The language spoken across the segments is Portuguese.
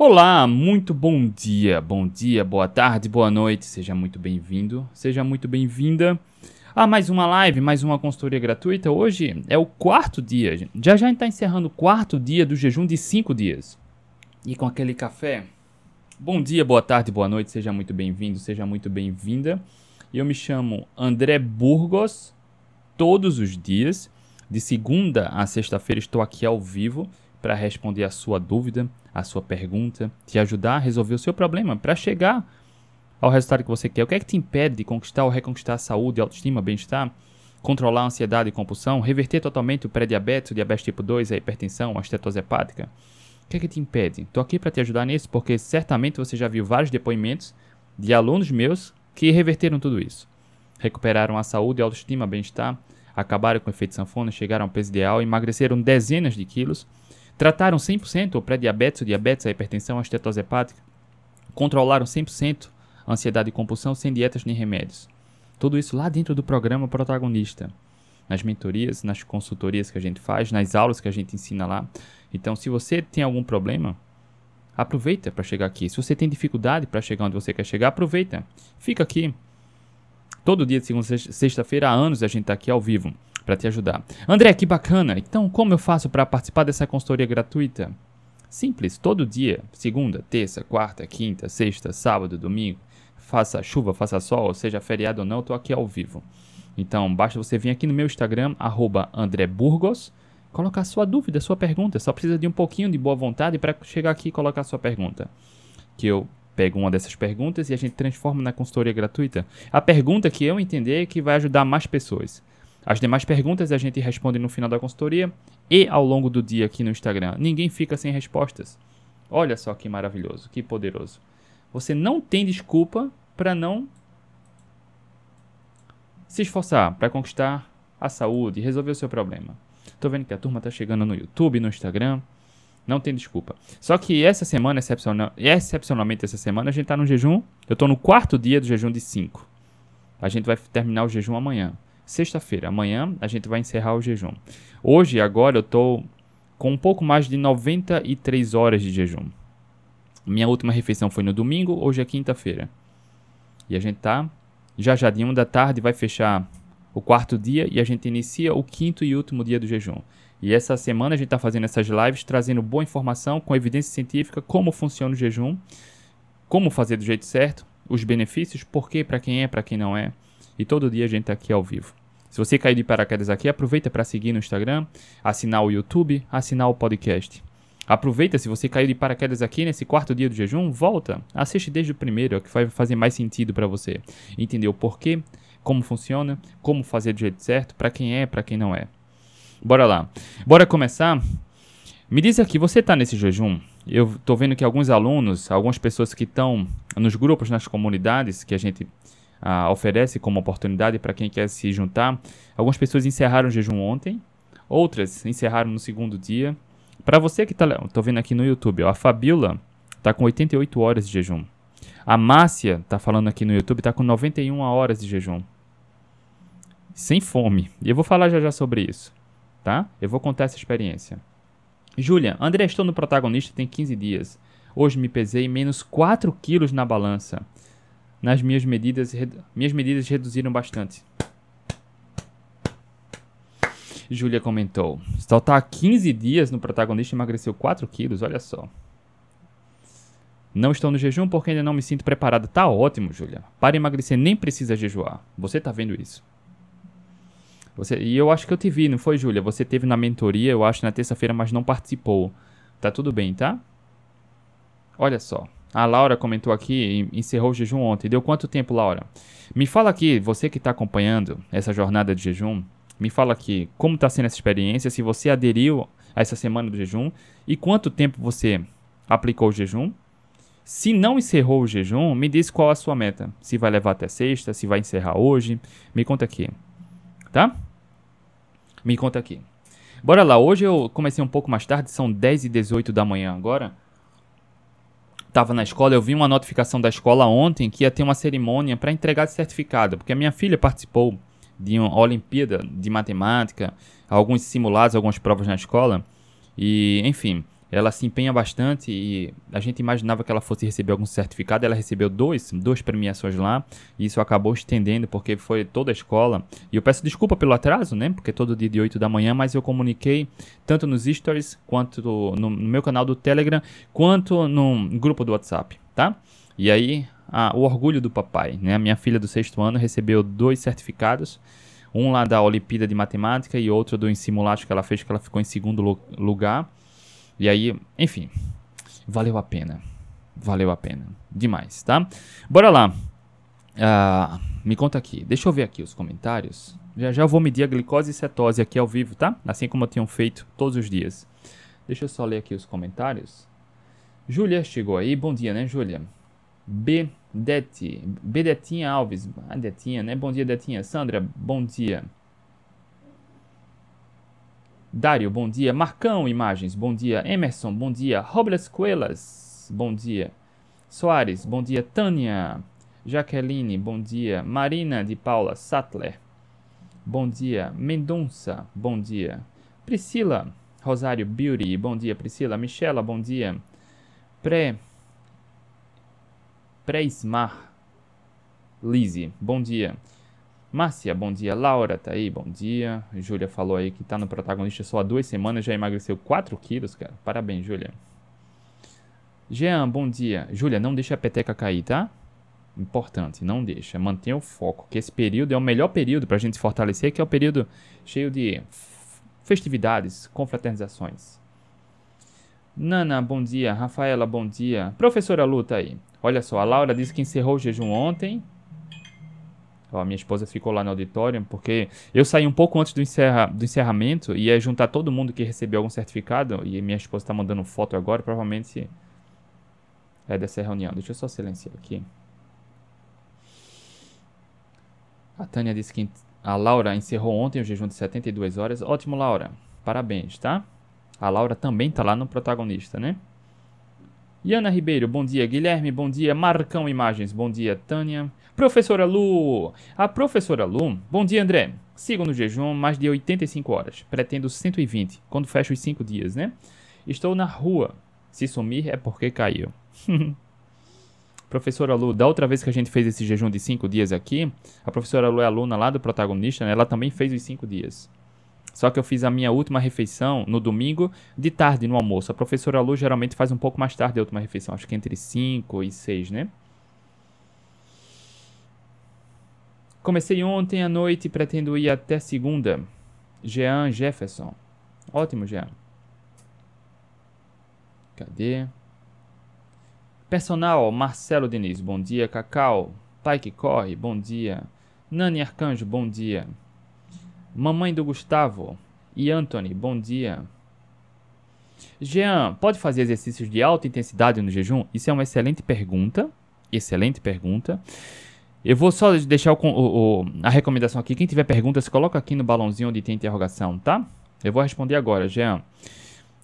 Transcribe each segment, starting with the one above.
Olá, muito bom dia, bom dia, boa tarde, boa noite, seja muito bem-vindo, seja muito bem-vinda a mais uma live, mais uma consultoria gratuita. Hoje é o quarto dia, já já está encerrando o quarto dia do jejum de cinco dias. E com aquele café. Bom dia, boa tarde, boa noite, seja muito bem-vindo, seja muito bem-vinda. Eu me chamo André Burgos, todos os dias, de segunda a sexta-feira, estou aqui ao vivo para responder a sua dúvida, a sua pergunta, te ajudar a resolver o seu problema, para chegar ao resultado que você quer. O que é que te impede de conquistar ou reconquistar a saúde, autoestima, bem-estar? Controlar a ansiedade e compulsão? Reverter totalmente o pré-diabetes, o diabetes tipo 2, a hipertensão, a estetose hepática? O que é que te impede? Estou aqui para te ajudar nisso porque certamente você já viu vários depoimentos de alunos meus que reverteram tudo isso. Recuperaram a saúde, a autoestima, bem-estar, acabaram com o efeito sanfona, chegaram ao peso ideal, emagreceram dezenas de quilos Trataram 100% o pré-diabetes, o diabetes, a hipertensão, a estetose hepática. Controlaram 100% a ansiedade e compulsão sem dietas nem remédios. Tudo isso lá dentro do programa protagonista. Nas mentorias, nas consultorias que a gente faz, nas aulas que a gente ensina lá. Então, se você tem algum problema, aproveita para chegar aqui. Se você tem dificuldade para chegar onde você quer chegar, aproveita. Fica aqui. Todo dia de segunda sexta-feira há anos a gente está aqui ao vivo para te ajudar. André, que bacana! Então, como eu faço para participar dessa consultoria gratuita? Simples, todo dia, segunda, terça, quarta, quinta, sexta, sábado, domingo, faça chuva, faça sol, seja feriado ou não, eu tô aqui ao vivo. Então, basta você vir aqui no meu Instagram, arroba André Burgos, colocar sua dúvida, sua pergunta. Só precisa de um pouquinho de boa vontade para chegar aqui e colocar sua pergunta. Que eu pego uma dessas perguntas e a gente transforma na consultoria gratuita. A pergunta que eu entender que vai ajudar mais pessoas. As demais perguntas a gente responde no final da consultoria e ao longo do dia aqui no Instagram. Ninguém fica sem respostas. Olha só que maravilhoso, que poderoso. Você não tem desculpa para não se esforçar para conquistar a saúde, resolver o seu problema. Tô vendo que a turma tá chegando no YouTube, no Instagram. Não tem desculpa. Só que essa semana, excepcional, excepcionalmente essa semana, a gente tá no jejum. Eu tô no quarto dia do jejum de 5. A gente vai terminar o jejum amanhã sexta-feira. Amanhã a gente vai encerrar o jejum. Hoje, agora, eu estou com um pouco mais de 93 horas de jejum. Minha última refeição foi no domingo, hoje é quinta-feira. E a gente tá já já de uma da tarde vai fechar o quarto dia e a gente inicia o quinto e último dia do jejum. E essa semana a gente está fazendo essas lives trazendo boa informação com evidência científica, como funciona o jejum, como fazer do jeito certo, os benefícios, por que para quem é, para quem não é. E todo dia a gente está aqui ao vivo. Se você cair de paraquedas aqui, aproveita para seguir no Instagram, assinar o YouTube, assinar o podcast. Aproveita, se você caiu de paraquedas aqui nesse quarto dia do jejum, volta, assiste desde o primeiro, é o que vai fazer mais sentido para você. Entender o porquê, como funciona, como fazer do jeito certo, para quem é, para quem não é. Bora lá. Bora começar? Me diz aqui, você está nesse jejum? Eu estou vendo que alguns alunos, algumas pessoas que estão nos grupos, nas comunidades que a gente ah, oferece como oportunidade para quem quer se juntar. Algumas pessoas encerraram o jejum ontem, outras encerraram no segundo dia. Para você que está vendo aqui no YouTube, ó, a Fabiola está com 88 horas de jejum. A Márcia está falando aqui no YouTube, está com 91 horas de jejum. Sem fome. E eu vou falar já já sobre isso, tá? Eu vou contar essa experiência. Júlia, André, estou no protagonista tem 15 dias. Hoje me pesei menos 4 quilos na balança nas minhas medidas, minhas medidas reduziram bastante. Júlia comentou. Só tá há 15 dias no protagonista e emagreceu 4 quilos, olha só. Não estou no jejum porque ainda não me sinto preparada. Tá ótimo, Júlia. Para emagrecer nem precisa jejuar. Você tá vendo isso. Você, e eu acho que eu te vi, não foi, Júlia? Você teve na mentoria, eu acho, na terça-feira, mas não participou. Tá tudo bem, tá? Olha só. A Laura comentou aqui, encerrou o jejum ontem. Deu quanto tempo, Laura? Me fala aqui, você que está acompanhando essa jornada de jejum, me fala aqui como está sendo essa experiência, se você aderiu a essa semana do jejum e quanto tempo você aplicou o jejum. Se não encerrou o jejum, me diz qual a sua meta. Se vai levar até sexta, se vai encerrar hoje. Me conta aqui. Tá? Me conta aqui. Bora lá, hoje eu comecei um pouco mais tarde, são 10 e 18 da manhã agora estava na escola, eu vi uma notificação da escola ontem que ia ter uma cerimônia para entregar certificado, porque a minha filha participou de uma Olimpíada de Matemática, alguns simulados, algumas provas na escola, e enfim, ela se empenha bastante e a gente imaginava que ela fosse receber algum certificado, ela recebeu dois, duas premiações lá, e isso acabou estendendo porque foi toda a escola. E eu peço desculpa pelo atraso, né? Porque todo dia de 8 da manhã, mas eu comuniquei tanto nos stories, quanto no, no meu canal do Telegram, quanto no grupo do WhatsApp, tá? E aí, a, o orgulho do papai, né? A minha filha do sexto ano recebeu dois certificados, um lá da Olimpíada de Matemática e outro do Ensimulate que ela fez, que ela ficou em segundo lugar. E aí, enfim, valeu a pena. Valeu a pena. Demais, tá? Bora lá. Uh, me conta aqui. Deixa eu ver aqui os comentários. Já já eu vou medir a glicose e cetose aqui ao vivo, tá? Assim como eu tenho feito todos os dias. Deixa eu só ler aqui os comentários. Júlia chegou aí. Bom dia, né, Júlia? B. Dete. B. Detinha Alves. Ah, Detinha, né? Bom dia, Detinha. Sandra, bom dia. Dário, bom dia. Marcão Imagens, bom dia. Emerson, bom dia. Robles Coelas, bom dia. Soares, bom dia. Tânia, Jaqueline, bom dia. Marina de Paula Sattler, bom dia. Mendonça, bom dia. Priscila, Rosário Beauty, bom dia. Priscila, Michela, bom dia. Pré, Pré-Smar, Lizzie, bom dia. Márcia, bom dia. Laura, tá aí, bom dia. Júlia falou aí que tá no protagonista só há duas semanas, já emagreceu 4 quilos, cara. Parabéns, Júlia. Jean, bom dia. Júlia, não deixa a peteca cair, tá? Importante, não deixa. Mantenha o foco, que esse período é o melhor período pra gente se fortalecer, que é o período cheio de festividades, confraternizações. Nana, bom dia. Rafaela, bom dia. Professora Luta aí. Olha só, a Laura disse que encerrou o jejum ontem Ó, minha esposa ficou lá no auditório, porque eu saí um pouco antes do, encerra, do encerramento e ia juntar todo mundo que recebeu algum certificado. E minha esposa está mandando foto agora, provavelmente é dessa reunião. Deixa eu só silenciar aqui. A Tânia disse que a Laura encerrou ontem o jejum de 72 horas. Ótimo, Laura. Parabéns, tá? A Laura também tá lá no protagonista, né? Iana Ribeiro, bom dia. Guilherme, bom dia. Marcão Imagens, bom dia. Tânia. Professora Lu. A professora Lu. Bom dia, André. Sigo no jejum mais de 85 horas. Pretendo 120, quando fecho os 5 dias, né? Estou na rua. Se sumir é porque caiu. professora Lu, da outra vez que a gente fez esse jejum de 5 dias aqui, a professora Lu é aluna lá do protagonista, né? Ela também fez os 5 dias. Só que eu fiz a minha última refeição no domingo, de tarde, no almoço. A professora Lu geralmente faz um pouco mais tarde a última refeição, acho que entre 5 e 6, né? Comecei ontem à noite e pretendo ir até segunda. Jean Jefferson. Ótimo, Jean. Cadê? Personal, Marcelo Diniz, bom dia. Cacau, Pai que corre, bom dia. Nani Arcanjo, bom dia. Mamãe do Gustavo e Anthony, bom dia. Jean, pode fazer exercícios de alta intensidade no jejum? Isso é uma excelente pergunta. Excelente pergunta. Eu vou só deixar o, o, a recomendação aqui. Quem tiver perguntas, coloca aqui no balãozinho onde tem interrogação, tá? Eu vou responder agora, Jean.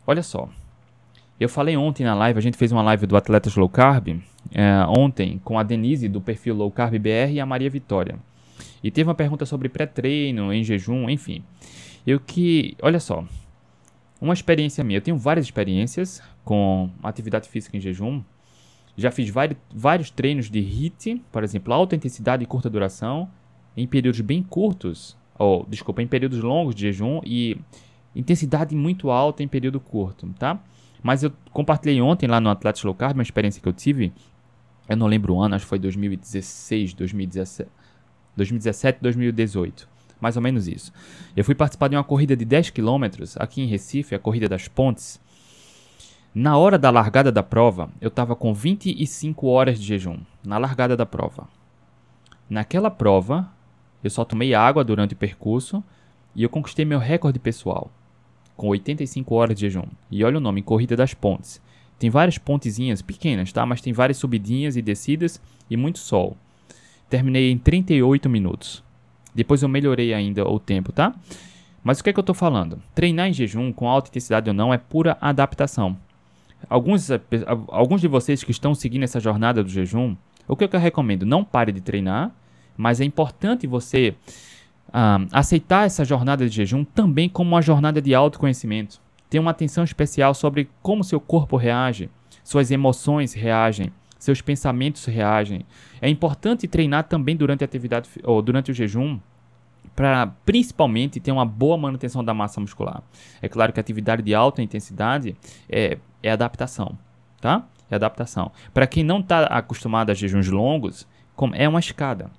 Olha só. Eu falei ontem na live, a gente fez uma live do Atletas Low Carb, é, ontem, com a Denise do perfil Low Carb BR e a Maria Vitória. E teve uma pergunta sobre pré-treino, em jejum, enfim. Eu que, olha só, uma experiência minha. Eu tenho várias experiências com atividade física em jejum. Já fiz vários, vários treinos de HIIT, por exemplo, alta intensidade e curta duração, em períodos bem curtos, ou desculpa, em períodos longos de jejum e intensidade muito alta em período curto, tá? Mas eu compartilhei ontem lá no Atletas Low Carb uma experiência que eu tive. Eu não lembro o ano, acho que foi 2016, 2017. 2017, 2018. Mais ou menos isso. Eu fui participar de uma corrida de 10 km aqui em Recife, a Corrida das Pontes. Na hora da largada da prova, eu estava com 25 horas de jejum. Na largada da prova. Naquela prova, eu só tomei água durante o percurso e eu conquistei meu recorde pessoal. Com 85 horas de jejum. E olha o nome, Corrida das Pontes. Tem várias pontezinhas pequenas, tá? Mas tem várias subidinhas e descidas e muito sol. Terminei em 38 minutos. Depois eu melhorei ainda o tempo, tá? Mas o que é que eu estou falando? Treinar em jejum com alta intensidade ou não é pura adaptação. Alguns, alguns de vocês que estão seguindo essa jornada do jejum, o que, eu recomendo? Não pare de treinar, mas é importante você uh, aceitar essa jornada de jejum também como uma jornada de autoconhecimento. Tenha uma atenção especial sobre como seu corpo reage, suas emoções reagem, seus pensamentos reagem. É importante treinar também durante a atividade ou durante o jejum para principalmente ter uma boa manutenção da massa muscular. É claro que a atividade de alta intensidade é, é adaptação, tá? É adaptação. Para quem não está acostumado a jejuns longos, é uma escada.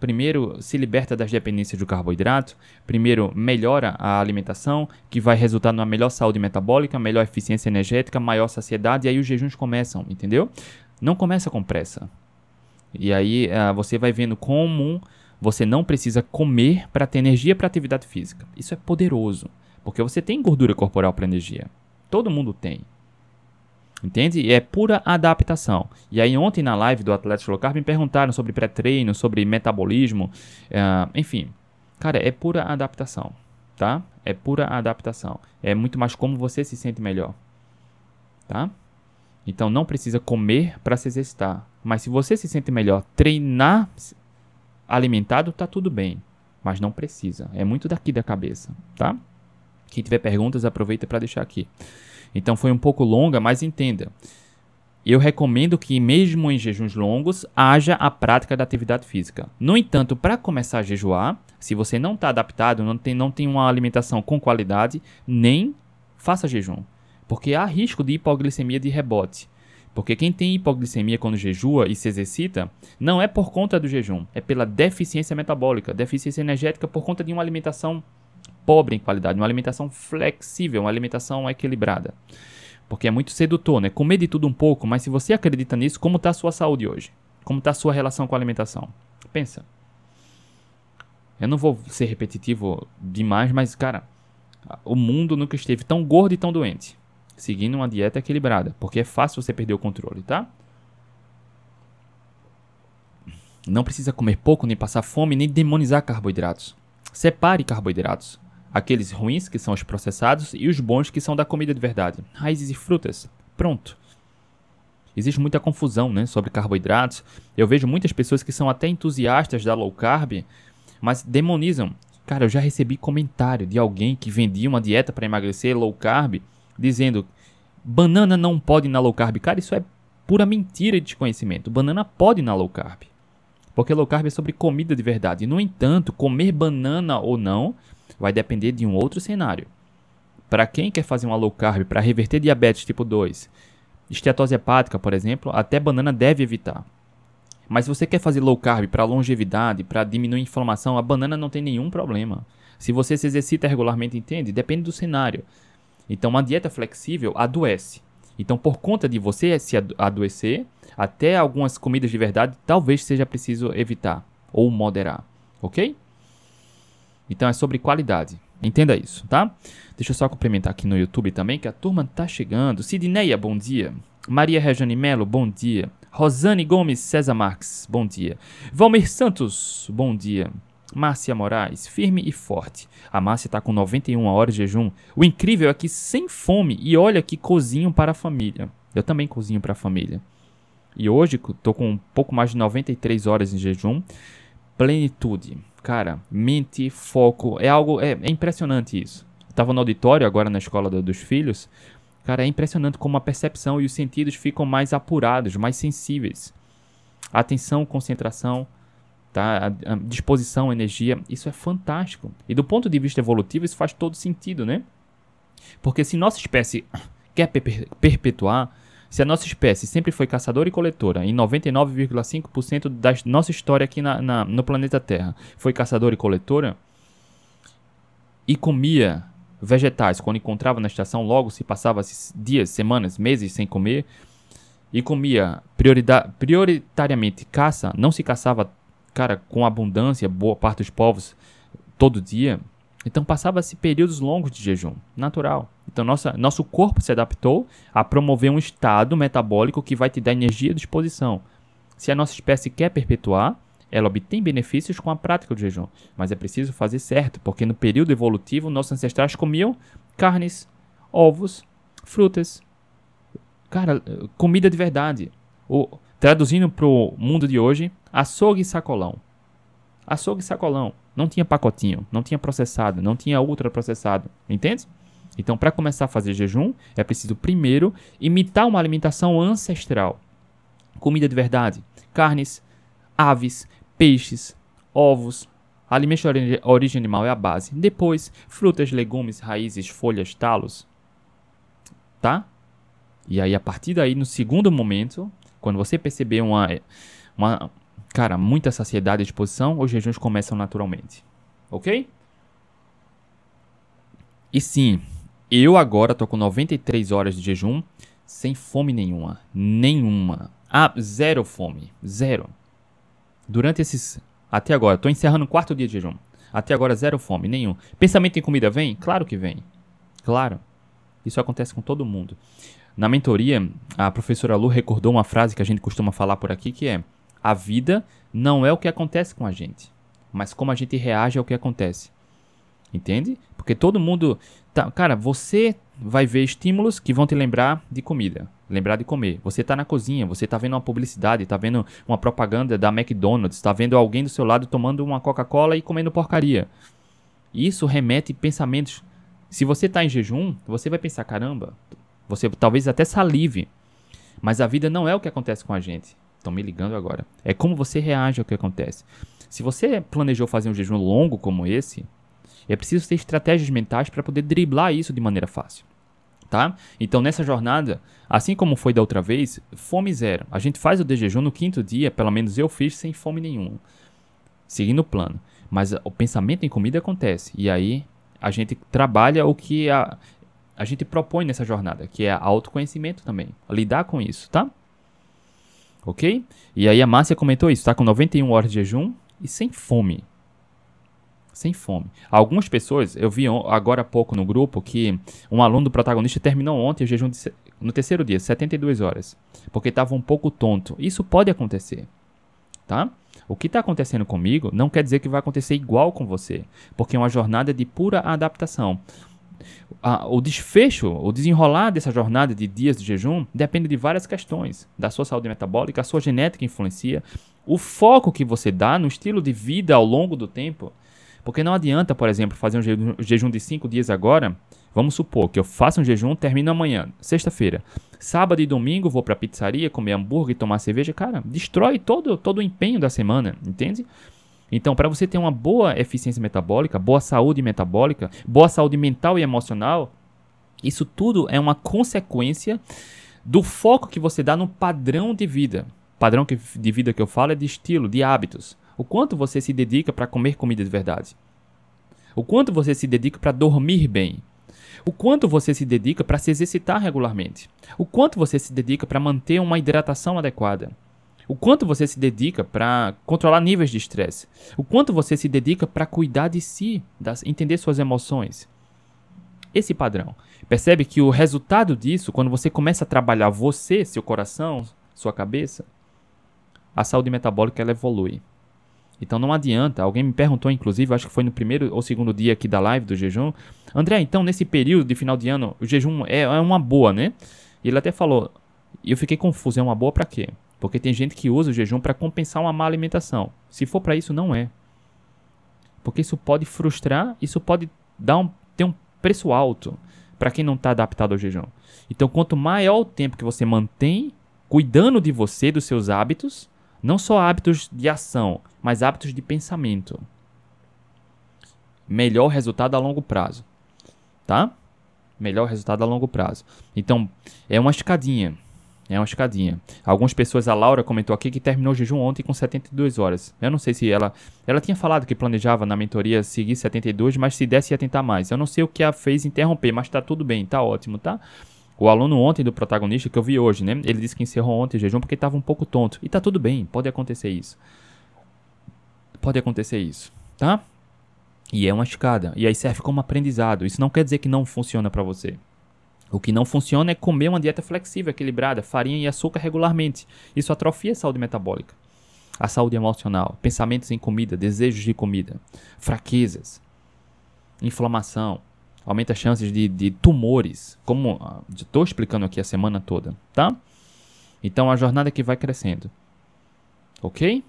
Primeiro, se liberta das dependências do carboidrato. Primeiro, melhora a alimentação, que vai resultar numa melhor saúde metabólica, melhor eficiência energética, maior saciedade. E aí os jejuns começam, entendeu? Não começa com pressa. E aí uh, você vai vendo como você não precisa comer para ter energia para atividade física. Isso é poderoso, porque você tem gordura corporal para energia. Todo mundo tem. Entende? E é pura adaptação. E aí ontem na live do Atlético Low Carb me perguntaram sobre pré-treino, sobre metabolismo, uh, enfim. Cara, é pura adaptação, tá? É pura adaptação. É muito mais como você se sente melhor, tá? Então não precisa comer para se exercitar. Mas se você se sente melhor treinar alimentado, tá tudo bem. Mas não precisa. É muito daqui da cabeça, tá? Quem tiver perguntas, aproveita para deixar aqui. Então foi um pouco longa, mas entenda. Eu recomendo que, mesmo em jejuns longos, haja a prática da atividade física. No entanto, para começar a jejuar, se você não está adaptado, não tem, não tem uma alimentação com qualidade, nem faça jejum. Porque há risco de hipoglicemia de rebote. Porque quem tem hipoglicemia quando jejua e se exercita, não é por conta do jejum, é pela deficiência metabólica, deficiência energética por conta de uma alimentação pobre em qualidade, uma alimentação flexível, uma alimentação equilibrada. Porque é muito sedutor, né? Comer de tudo um pouco, mas se você acredita nisso, como está a sua saúde hoje? Como está a sua relação com a alimentação? Pensa. Eu não vou ser repetitivo demais, mas, cara, o mundo nunca esteve tão gordo e tão doente. Seguindo uma dieta equilibrada. Porque é fácil você perder o controle, tá? Não precisa comer pouco, nem passar fome, nem demonizar carboidratos. Separe carboidratos aqueles ruins, que são os processados, e os bons, que são da comida de verdade. Raízes e frutas. Pronto. Existe muita confusão né, sobre carboidratos. Eu vejo muitas pessoas que são até entusiastas da low carb, mas demonizam. Cara, eu já recebi comentário de alguém que vendia uma dieta para emagrecer low carb, dizendo: banana não pode ir na low carb. Cara, isso é pura mentira de desconhecimento. Banana pode ir na low carb. Porque low carb é sobre comida de verdade. No entanto, comer banana ou não vai depender de um outro cenário. Para quem quer fazer uma low carb para reverter diabetes tipo 2, esteatose hepática, por exemplo, até banana deve evitar. Mas se você quer fazer low carb para longevidade, para diminuir a inflamação, a banana não tem nenhum problema. Se você se exercita regularmente, entende? Depende do cenário. Então, uma dieta flexível adoece. Então, por conta de você se adoecer, até algumas comidas de verdade talvez seja preciso evitar ou moderar, ok? Então é sobre qualidade. Entenda isso, tá? Deixa eu só cumprimentar aqui no YouTube também, que a turma tá chegando. Sidneia, bom dia. Maria Regiane Melo, bom dia. Rosane Gomes César Marques, bom dia. Valmir Santos, bom dia. Márcia Moraes, firme e forte. A Márcia está com 91 horas de jejum. O incrível é que sem fome e olha que cozinho para a família. Eu também cozinho para a família. E hoje estou com um pouco mais de 93 horas em jejum. Plenitude cara, mente, foco, é algo, é, é impressionante isso. Eu tava no auditório agora na escola do, dos filhos, cara, é impressionante como a percepção e os sentidos ficam mais apurados, mais sensíveis. atenção, concentração, tá? A, a disposição, energia, isso é fantástico. E do ponto de vista evolutivo, isso faz todo sentido, né? Porque se nossa espécie quer perpetuar, se a nossa espécie sempre foi caçadora e coletora, em 99,5% da nossa história aqui na, na, no planeta Terra foi caçadora e coletora, e comia vegetais quando encontrava na estação, logo se passava dias, semanas, meses sem comer, e comia prioritariamente caça, não se caçava, cara, com abundância, boa parte dos povos, todo dia, então passava-se períodos longos de jejum, natural. Então nossa, nosso corpo se adaptou a promover um estado metabólico que vai te dar energia e disposição. Se a nossa espécie quer perpetuar, ela obtém benefícios com a prática do jejum, mas é preciso fazer certo, porque no período evolutivo nossos ancestrais comiam carnes, ovos, frutas, cara, comida de verdade. O, traduzindo para o mundo de hoje, açougue e sacolão. Açougue e sacolão. Não tinha pacotinho, não tinha processado, não tinha ultraprocessado. Entende? Então, para começar a fazer jejum, é preciso primeiro imitar uma alimentação ancestral. Comida de verdade, carnes, aves, peixes, ovos. Alimento de origem animal é a base. Depois, frutas, legumes, raízes, folhas, talos. Tá? E aí, a partir daí, no segundo momento, quando você perceber uma, uma cara, muita saciedade e disposição, os jejuns começam naturalmente. Ok? E sim, eu agora tô com 93 horas de jejum sem fome nenhuma. Nenhuma. Ah, zero fome. Zero. Durante esses. Até agora, tô encerrando o quarto dia de jejum. Até agora, zero fome, nenhum. Pensamento em comida vem? Claro que vem. Claro. Isso acontece com todo mundo. Na mentoria, a professora Lu recordou uma frase que a gente costuma falar por aqui, que é: A vida não é o que acontece com a gente, mas como a gente reage ao que acontece. Entende? Porque todo mundo. Tá, cara, você vai ver estímulos que vão te lembrar de comida, lembrar de comer. Você está na cozinha, você está vendo uma publicidade, está vendo uma propaganda da McDonald's, está vendo alguém do seu lado tomando uma Coca-Cola e comendo porcaria. Isso remete pensamentos. Se você está em jejum, você vai pensar: caramba, você talvez até salive. Mas a vida não é o que acontece com a gente. Estão me ligando agora. É como você reage ao que acontece. Se você planejou fazer um jejum longo como esse, é preciso ter estratégias mentais para poder driblar isso de maneira fácil. Tá? Então, nessa jornada, assim como foi da outra vez, fome zero. A gente faz o de jejum no quinto dia, pelo menos eu fiz sem fome nenhuma, seguindo o plano. Mas o pensamento em comida acontece. E aí a gente trabalha o que a, a gente propõe nessa jornada, que é autoconhecimento também. Lidar com isso, tá? Ok? E aí a Márcia comentou isso, tá com 91 horas de jejum e sem fome sem fome. Algumas pessoas, eu vi agora há pouco no grupo que um aluno do protagonista terminou ontem o jejum de, no terceiro dia, 72 horas, porque estava um pouco tonto. Isso pode acontecer, tá? O que está acontecendo comigo não quer dizer que vai acontecer igual com você, porque é uma jornada de pura adaptação. O desfecho, o desenrolar dessa jornada de dias de jejum depende de várias questões. Da sua saúde metabólica, a sua genética influencia, o foco que você dá no estilo de vida ao longo do tempo. Porque não adianta, por exemplo, fazer um jejum de 5 dias agora. Vamos supor que eu faça um jejum, termino amanhã, sexta-feira. Sábado e domingo vou para a pizzaria comer hambúrguer e tomar cerveja. Cara, destrói todo, todo o empenho da semana, entende? Então, para você ter uma boa eficiência metabólica, boa saúde metabólica, boa saúde mental e emocional, isso tudo é uma consequência do foco que você dá no padrão de vida. Padrão de vida que eu falo é de estilo, de hábitos. O quanto você se dedica para comer comida de verdade? O quanto você se dedica para dormir bem? O quanto você se dedica para se exercitar regularmente? O quanto você se dedica para manter uma hidratação adequada? O quanto você se dedica para controlar níveis de estresse? O quanto você se dedica para cuidar de si, das, entender suas emoções? Esse padrão. Percebe que o resultado disso, quando você começa a trabalhar você, seu coração, sua cabeça, a saúde metabólica ela evolui. Então não adianta. Alguém me perguntou, inclusive, acho que foi no primeiro ou segundo dia aqui da live do jejum. André, então nesse período de final de ano, o jejum é, é uma boa, né? E ele até falou. E eu fiquei confuso, é uma boa para quê? Porque tem gente que usa o jejum para compensar uma má alimentação. Se for para isso, não é. Porque isso pode frustrar, isso pode dar um, ter um preço alto para quem não está adaptado ao jejum. Então, quanto maior o tempo que você mantém cuidando de você, dos seus hábitos, não só hábitos de ação, mas hábitos de pensamento. Melhor resultado a longo prazo. Tá? Melhor resultado a longo prazo. Então, é uma escadinha. É uma escadinha. Algumas pessoas, a Laura comentou aqui que terminou o jejum ontem com 72 horas. Eu não sei se ela. Ela tinha falado que planejava na mentoria seguir 72, mas se desse ia tentar mais. Eu não sei o que a fez interromper, mas tá tudo bem, tá ótimo, tá? O aluno ontem do protagonista, que eu vi hoje, né? Ele disse que encerrou ontem o jejum porque estava um pouco tonto. E tá tudo bem, pode acontecer isso. Pode acontecer isso, tá? E é uma escada. E aí serve como aprendizado. Isso não quer dizer que não funciona para você. O que não funciona é comer uma dieta flexível, equilibrada, farinha e açúcar regularmente. Isso atrofia a saúde metabólica, a saúde emocional, pensamentos em comida, desejos de comida, fraquezas, inflamação, aumenta as chances de, de tumores, como ah, estou explicando aqui a semana toda, tá? Então a jornada que vai crescendo, ok?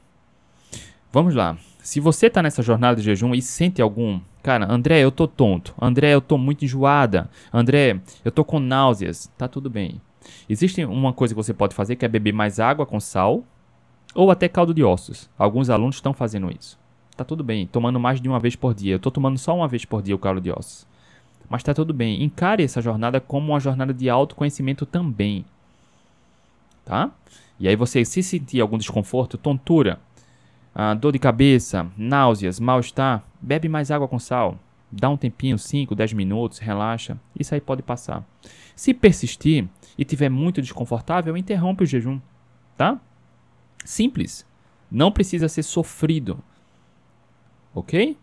Vamos lá. Se você está nessa jornada de jejum e sente algum, cara, André, eu tô tonto. André, eu tô muito enjoada. André, eu tô com náuseas. Tá tudo bem. Existe uma coisa que você pode fazer que é beber mais água com sal ou até caldo de ossos. Alguns alunos estão fazendo isso. Tá tudo bem, tomando mais de uma vez por dia. Eu tô tomando só uma vez por dia o caldo de ossos. Mas tá tudo bem. Encare essa jornada como uma jornada de autoconhecimento também. Tá? E aí você se sentir algum desconforto, tontura, ah, dor de cabeça, náuseas, mal-estar, bebe mais água com sal. Dá um tempinho, 5, 10 minutos, relaxa. Isso aí pode passar. Se persistir e tiver muito desconfortável, interrompe o jejum, tá? Simples. Não precisa ser sofrido. Ok?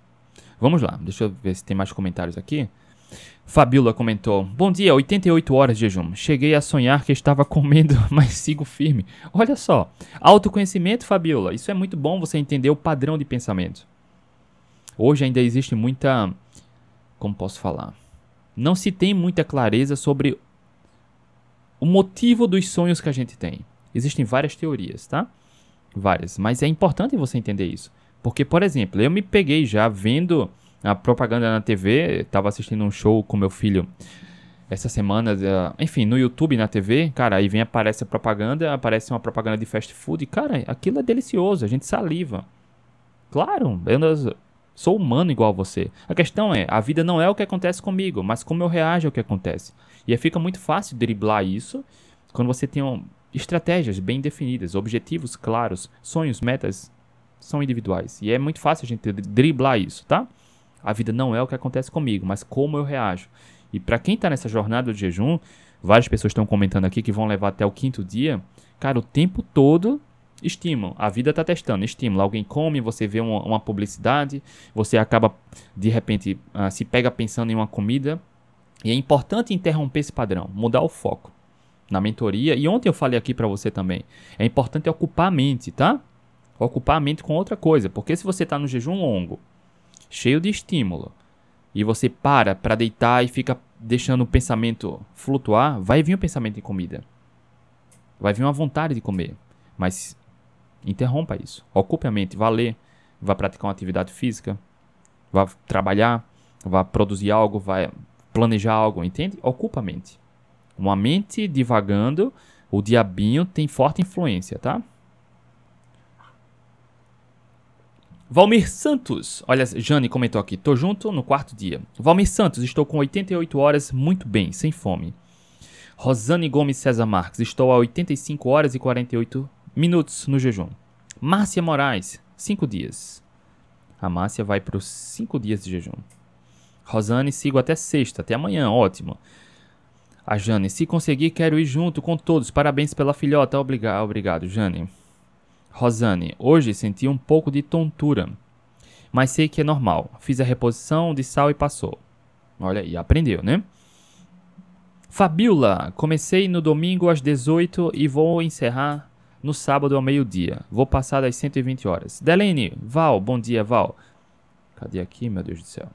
Vamos lá, deixa eu ver se tem mais comentários aqui. Fabiola comentou: Bom dia, 88 horas de jejum. Cheguei a sonhar que estava comendo, mas sigo firme. Olha só, autoconhecimento, Fabiola. Isso é muito bom você entender o padrão de pensamento. Hoje ainda existe muita. Como posso falar? Não se tem muita clareza sobre o motivo dos sonhos que a gente tem. Existem várias teorias, tá? Várias. Mas é importante você entender isso. Porque, por exemplo, eu me peguei já vendo a propaganda na TV, estava assistindo um show com meu filho essa semana, enfim, no YouTube, na TV, cara, aí vem aparece a propaganda, aparece uma propaganda de fast food, cara, aquilo é delicioso, a gente saliva. Claro, eu sou humano igual a você. A questão é, a vida não é o que acontece comigo, mas como eu reajo ao que acontece. E aí fica muito fácil driblar isso quando você tem um, estratégias bem definidas, objetivos claros, sonhos, metas são individuais. E é muito fácil a gente driblar isso, tá? A vida não é o que acontece comigo, mas como eu reajo. E para quem está nessa jornada de jejum, várias pessoas estão comentando aqui que vão levar até o quinto dia. Cara, o tempo todo estímulo. A vida está testando estímulo. Alguém come, você vê uma, uma publicidade, você acaba de repente uh, se pega pensando em uma comida. E é importante interromper esse padrão, mudar o foco na mentoria. E ontem eu falei aqui para você também. É importante ocupar a mente, tá? Ocupar a mente com outra coisa, porque se você está no jejum longo cheio de estímulo, e você para para deitar e fica deixando o pensamento flutuar, vai vir o pensamento em comida. Vai vir uma vontade de comer. Mas interrompa isso. Ocupe a mente, vá ler, vá praticar uma atividade física, vá trabalhar, vá produzir algo, vá planejar algo, entende? Ocupa a mente. Uma mente divagando, o diabinho tem forte influência, tá? Valmir Santos, olha, Jane comentou aqui, tô junto no quarto dia. Valmir Santos, estou com 88 horas, muito bem, sem fome. Rosane Gomes César Marques, estou a 85 horas e 48 minutos no jejum. Márcia Moraes, 5 dias. A Márcia vai para os 5 dias de jejum. Rosane, sigo até sexta, até amanhã, ótimo. A Jane, se conseguir, quero ir junto com todos. Parabéns pela filhota. Obrigado, obrigado, Jane. Rosane, hoje senti um pouco de tontura, mas sei que é normal. Fiz a reposição de sal e passou. Olha aí, aprendeu, né? Fabiola, comecei no domingo às 18 e vou encerrar no sábado ao meio-dia. Vou passar das 120 horas. Delene, Val, bom dia, Val. Cadê aqui, meu Deus do céu?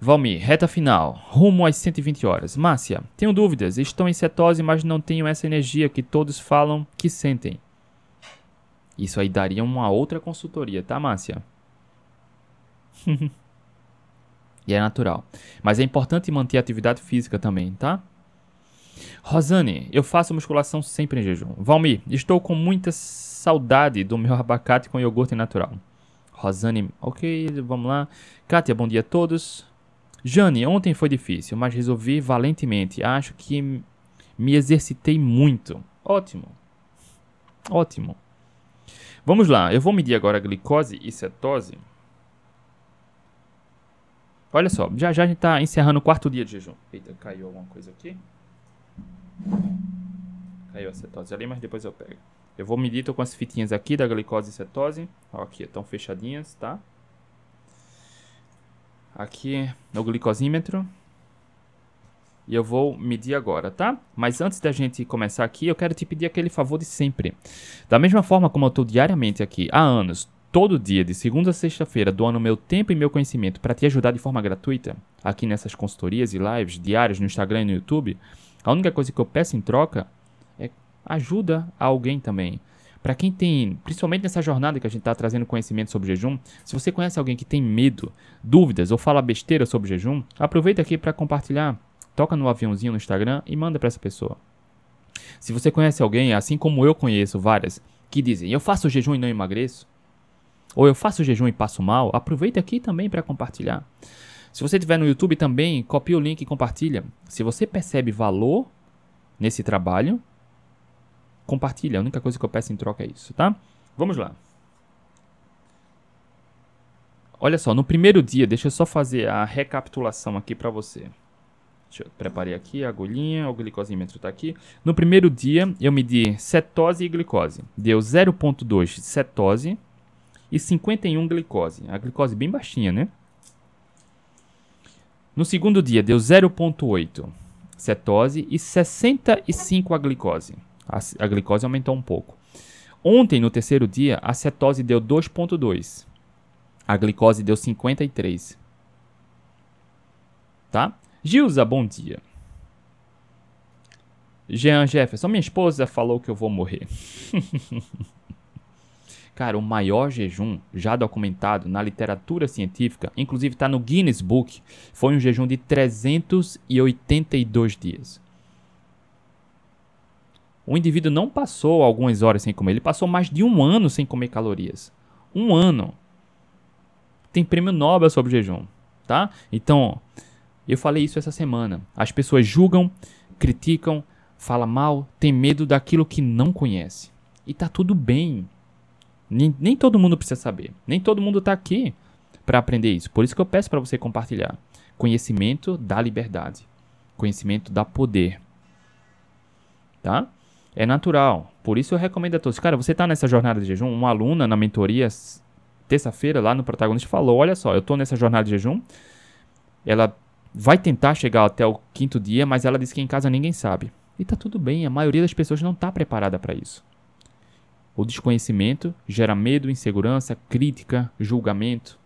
Valmir, reta final, rumo às 120 horas. Márcia, tenho dúvidas, estou em cetose, mas não tenho essa energia que todos falam que sentem. Isso aí daria uma outra consultoria, tá, Márcia? e é natural. Mas é importante manter a atividade física também, tá? Rosane, eu faço musculação sempre em jejum. Valmir, estou com muita saudade do meu abacate com iogurte natural. Rosane, ok, vamos lá. Kátia, bom dia a todos. Jane, ontem foi difícil, mas resolvi valentemente. Acho que me exercitei muito. Ótimo. Ótimo. Vamos lá, eu vou medir agora a glicose e cetose. Olha só, já já a gente está encerrando o quarto dia de jejum. Eita, caiu alguma coisa aqui. Caiu a cetose ali, mas depois eu pego. Eu vou medir, tô com as fitinhas aqui da glicose e cetose. Ó, aqui, estão fechadinhas, tá? Aqui é o glicosímetro. E eu vou medir agora, tá? Mas antes da gente começar aqui, eu quero te pedir aquele favor de sempre. Da mesma forma como eu estou diariamente aqui há anos, todo dia, de segunda a sexta-feira, doando meu tempo e meu conhecimento para te ajudar de forma gratuita, aqui nessas consultorias e lives diárias no Instagram e no YouTube, a única coisa que eu peço em troca é ajuda a alguém também. Para quem tem, principalmente nessa jornada que a gente está trazendo conhecimento sobre jejum, se você conhece alguém que tem medo, dúvidas ou fala besteira sobre jejum, aproveita aqui para compartilhar. Toca no aviãozinho no Instagram e manda para essa pessoa. Se você conhece alguém, assim como eu conheço várias, que dizem: "Eu faço jejum e não emagreço", ou "Eu faço jejum e passo mal", aproveita aqui também para compartilhar. Se você estiver no YouTube também, copia o link e compartilha. Se você percebe valor nesse trabalho, compartilha. A única coisa que eu peço em troca é isso, tá? Vamos lá. Olha só, no primeiro dia, deixa eu só fazer a recapitulação aqui para você. Deixa eu preparei aqui a agulhinha, o glicosímetro está aqui. No primeiro dia, eu medi cetose e glicose. Deu 0.2 cetose e 51 glicose. A glicose bem baixinha, né? No segundo dia, deu 0.8 cetose e 65 a glicose. A, a glicose aumentou um pouco. Ontem, no terceiro dia, a cetose deu 2,2. A glicose deu 53. Tá? Gilza, bom dia. Jean Jefferson, minha esposa falou que eu vou morrer. Cara, o maior jejum já documentado na literatura científica, inclusive está no Guinness Book, foi um jejum de 382 dias. O indivíduo não passou algumas horas sem comer, ele passou mais de um ano sem comer calorias. Um ano. Tem prêmio Nobel sobre jejum, tá? Então, eu falei isso essa semana. As pessoas julgam, criticam, falam mal, têm medo daquilo que não conhece. E tá tudo bem. Nem, nem todo mundo precisa saber. Nem todo mundo tá aqui para aprender isso. Por isso que eu peço para você compartilhar. Conhecimento dá liberdade. Conhecimento dá poder. Tá? É natural. Por isso eu recomendo a todos. Cara, você está nessa jornada de jejum, uma aluna na mentoria terça-feira lá no protagonista falou: "Olha só, eu estou nessa jornada de jejum. Ela vai tentar chegar até o quinto dia, mas ela disse que em casa ninguém sabe. E tá tudo bem, a maioria das pessoas não está preparada para isso. O desconhecimento gera medo, insegurança, crítica, julgamento.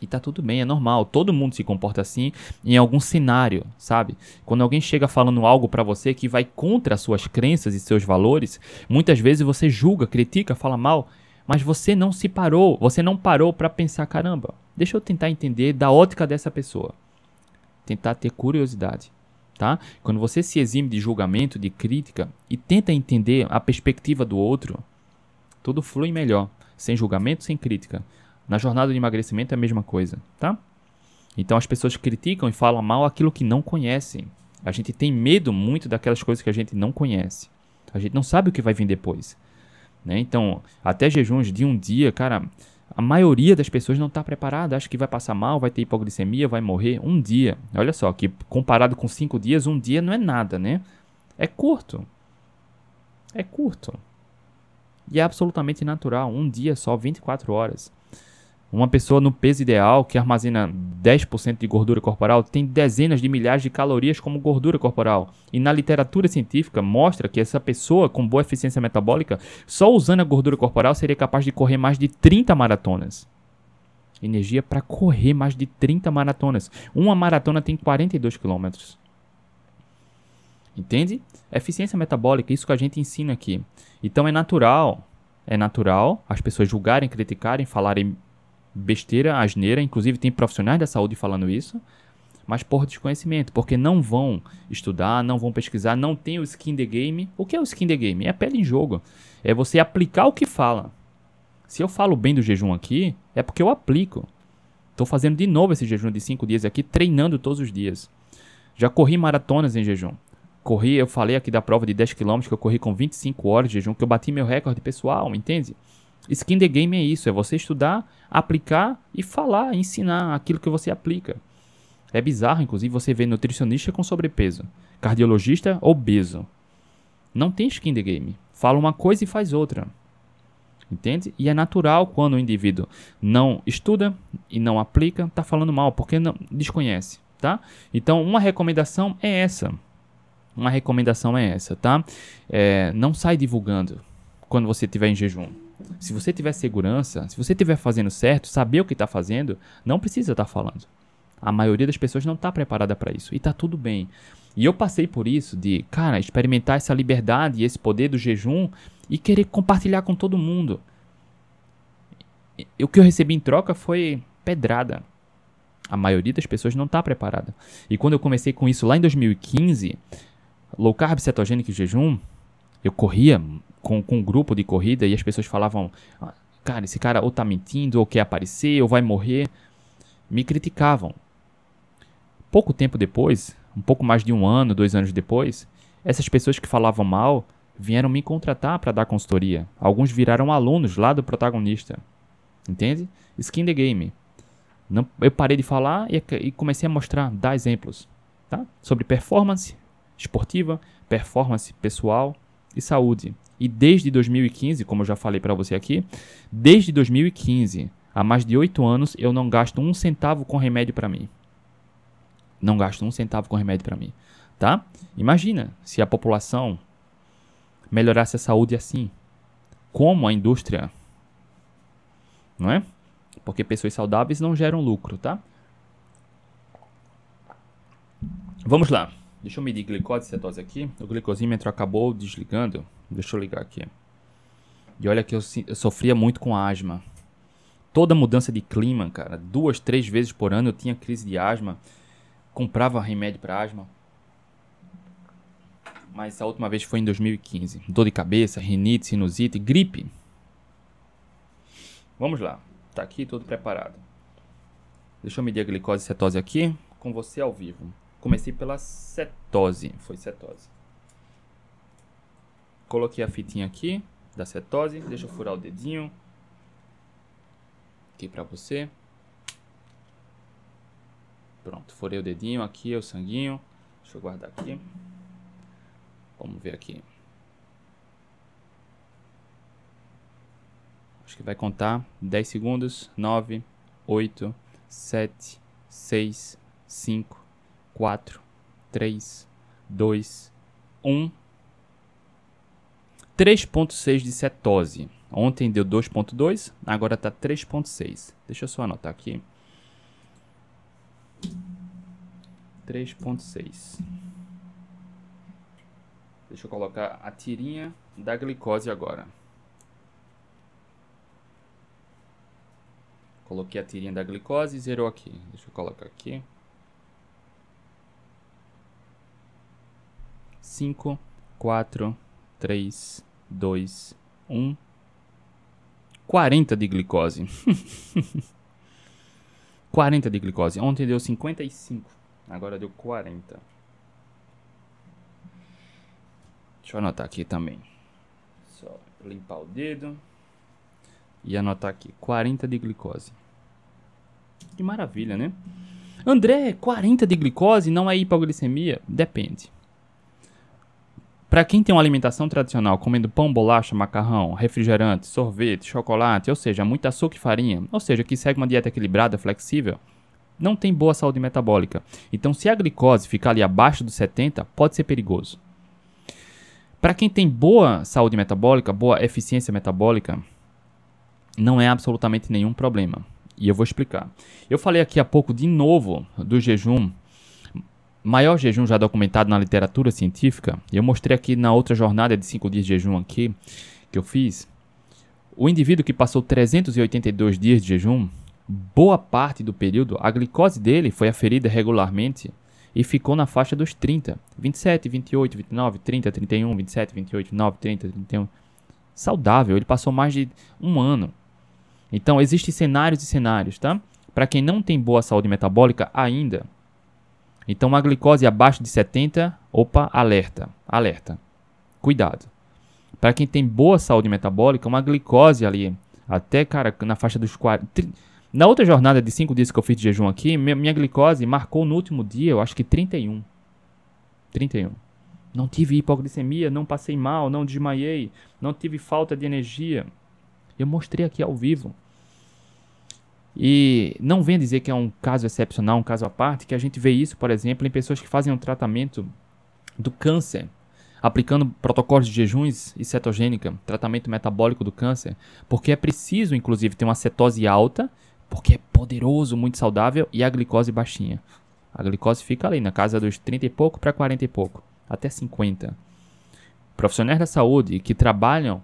E tá tudo bem, é normal. Todo mundo se comporta assim em algum cenário, sabe? Quando alguém chega falando algo para você que vai contra as suas crenças e seus valores, muitas vezes você julga, critica, fala mal, mas você não se parou, você não parou para pensar, caramba, deixa eu tentar entender da ótica dessa pessoa. Tentar ter curiosidade, tá? Quando você se exime de julgamento, de crítica e tenta entender a perspectiva do outro, tudo flui melhor, sem julgamento, sem crítica. Na jornada de emagrecimento é a mesma coisa, tá? Então as pessoas criticam e falam mal aquilo que não conhecem. A gente tem medo muito daquelas coisas que a gente não conhece. A gente não sabe o que vai vir depois. Né? Então, até jejuns de um dia, cara, a maioria das pessoas não está preparada. Acha que vai passar mal, vai ter hipoglicemia, vai morrer. Um dia. Olha só, que comparado com cinco dias, um dia não é nada, né? É curto. É curto. E é absolutamente natural. Um dia só, 24 horas. Uma pessoa no peso ideal, que armazena 10% de gordura corporal, tem dezenas de milhares de calorias como gordura corporal. E na literatura científica mostra que essa pessoa com boa eficiência metabólica, só usando a gordura corporal, seria capaz de correr mais de 30 maratonas. Energia para correr mais de 30 maratonas. Uma maratona tem 42 quilômetros. Entende? Eficiência metabólica, isso que a gente ensina aqui. Então é natural, é natural as pessoas julgarem, criticarem, falarem besteira, asneira, inclusive tem profissionais da saúde falando isso, mas por desconhecimento, porque não vão estudar, não vão pesquisar, não tem o skin the game. O que é o skin the game? É pele em jogo. É você aplicar o que fala. Se eu falo bem do jejum aqui, é porque eu aplico. Estou fazendo de novo esse jejum de 5 dias aqui, treinando todos os dias. Já corri maratonas em jejum. Corri, eu falei aqui da prova de 10 km que eu corri com 25 horas de jejum, que eu bati meu recorde pessoal, entende? Skin the game é isso, é você estudar, aplicar e falar, ensinar aquilo que você aplica. É bizarro, inclusive, você ver nutricionista com sobrepeso, cardiologista obeso. Não tem skin the game. Fala uma coisa e faz outra. Entende? E é natural quando o indivíduo não estuda e não aplica, está falando mal, porque não desconhece, tá? Então, uma recomendação é essa. Uma recomendação é essa, tá? É, não sai divulgando quando você estiver em jejum. Se você tiver segurança, se você estiver fazendo certo, saber o que está fazendo, não precisa estar tá falando. A maioria das pessoas não está preparada para isso. E está tudo bem. E eu passei por isso de, cara, experimentar essa liberdade e esse poder do jejum e querer compartilhar com todo mundo. E o que eu recebi em troca foi pedrada. A maioria das pessoas não está preparada. E quando eu comecei com isso lá em 2015, low carb cetogênico e jejum, eu corria com, com um grupo de corrida e as pessoas falavam: ah, cara, esse cara ou tá mentindo, ou quer aparecer, ou vai morrer. Me criticavam. Pouco tempo depois, um pouco mais de um ano, dois anos depois, essas pessoas que falavam mal vieram me contratar para dar consultoria. Alguns viraram alunos lá do protagonista. Entende? Skin the game. Não, eu parei de falar e, e comecei a mostrar, dar exemplos. Tá? Sobre performance esportiva, performance pessoal e saúde. E desde 2015, como eu já falei para você aqui, desde 2015, há mais de oito anos, eu não gasto um centavo com remédio para mim. Não gasto um centavo com remédio para mim, tá? Imagina se a população melhorasse a saúde assim. Como a indústria, não é? Porque pessoas saudáveis não geram lucro, tá? Vamos lá. Deixa eu medir glicose e cetose aqui. O glicosímetro acabou desligando. Deixa eu ligar aqui. E olha que eu, eu sofria muito com asma. Toda mudança de clima, cara, duas, três vezes por ano eu tinha crise de asma. Comprava remédio para asma. Mas a última vez foi em 2015. Dor de cabeça, rinite, sinusite, gripe. Vamos lá. Tá aqui tudo preparado. Deixa eu medir a glicose e cetose aqui com você ao vivo. Comecei pela cetose. Foi cetose. Coloquei a fitinha aqui da cetose. Deixa eu furar o dedinho. Aqui pra você. Pronto, furei o dedinho aqui, o sanguinho. Deixa eu guardar aqui. Vamos ver aqui. Acho que vai contar 10 segundos. 9, 8, 7, 6, 5, 4, 3, 2, 1. 3.6 de cetose. Ontem deu 2.2, agora está 3.6. Deixa eu só anotar aqui. 3.6. Deixa eu colocar a tirinha da glicose agora. Coloquei a tirinha da glicose e zerou aqui. Deixa eu colocar aqui. 5, 4, 3, 2, 1. 40 de glicose. 40 de glicose. Ontem deu 55. Agora deu 40. Deixa eu anotar aqui também. Só limpar o dedo. E anotar aqui. 40 de glicose. Que maravilha, né? André, 40 de glicose não é hipoglicemia? Depende. Para quem tem uma alimentação tradicional, comendo pão, bolacha, macarrão, refrigerante, sorvete, chocolate, ou seja, muita açúcar e farinha, ou seja, que segue uma dieta equilibrada, flexível, não tem boa saúde metabólica. Então, se a glicose ficar ali abaixo dos 70, pode ser perigoso. Para quem tem boa saúde metabólica, boa eficiência metabólica, não é absolutamente nenhum problema. E eu vou explicar. Eu falei aqui há pouco de novo do jejum maior jejum já documentado na literatura científica, eu mostrei aqui na outra jornada de 5 dias de jejum aqui, que eu fiz, o indivíduo que passou 382 dias de jejum, boa parte do período, a glicose dele foi aferida regularmente e ficou na faixa dos 30, 27, 28, 29, 30, 31, 27, 28, 29, 30, 31. Saudável, ele passou mais de um ano. Então, existem cenários e cenários, tá? Para quem não tem boa saúde metabólica ainda, então, uma glicose abaixo de 70, opa, alerta, alerta. Cuidado. Para quem tem boa saúde metabólica, uma glicose ali, até, cara, na faixa dos 40. Na outra jornada de 5 dias que eu fiz de jejum aqui, minha, minha glicose marcou no último dia, eu acho que 31. 31. Não tive hipoglicemia, não passei mal, não desmaiei, não tive falta de energia. Eu mostrei aqui ao vivo. E não venha dizer que é um caso excepcional, um caso à parte, que a gente vê isso, por exemplo, em pessoas que fazem um tratamento do câncer, aplicando protocolos de jejuns e cetogênica, tratamento metabólico do câncer, porque é preciso, inclusive, ter uma cetose alta, porque é poderoso, muito saudável, e a glicose baixinha. A glicose fica ali, na casa dos 30 e pouco para 40 e pouco, até 50. Profissionais da saúde que trabalham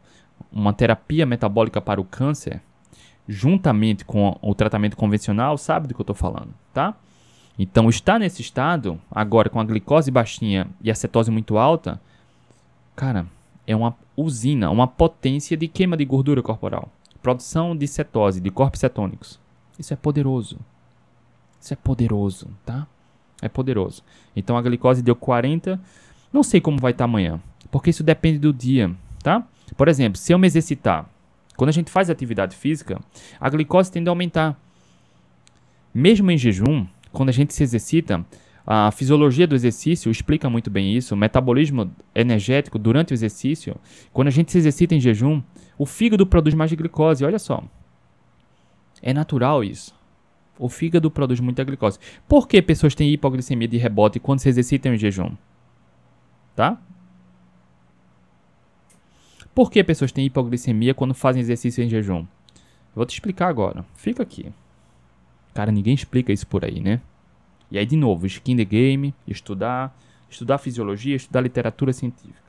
uma terapia metabólica para o câncer, juntamente com o tratamento convencional, sabe do que eu estou falando, tá? Então, estar nesse estado, agora com a glicose baixinha e a cetose muito alta, cara, é uma usina, uma potência de queima de gordura corporal. Produção de cetose, de corpos cetônicos. Isso é poderoso. Isso é poderoso, tá? É poderoso. Então a glicose deu 40. Não sei como vai estar amanhã, porque isso depende do dia, tá? Por exemplo, se eu me exercitar, quando a gente faz atividade física, a glicose tende a aumentar. Mesmo em jejum, quando a gente se exercita, a fisiologia do exercício explica muito bem isso. O metabolismo energético durante o exercício, quando a gente se exercita em jejum, o fígado produz mais glicose. Olha só. É natural isso. O fígado produz muita glicose. Por que pessoas têm hipoglicemia de rebote quando se exercitam em jejum? Tá? Por que pessoas têm hipoglicemia quando fazem exercício em jejum? Vou te explicar agora. Fica aqui. Cara, ninguém explica isso por aí, né? E aí, de novo, skin the game, estudar, estudar fisiologia, estudar literatura científica.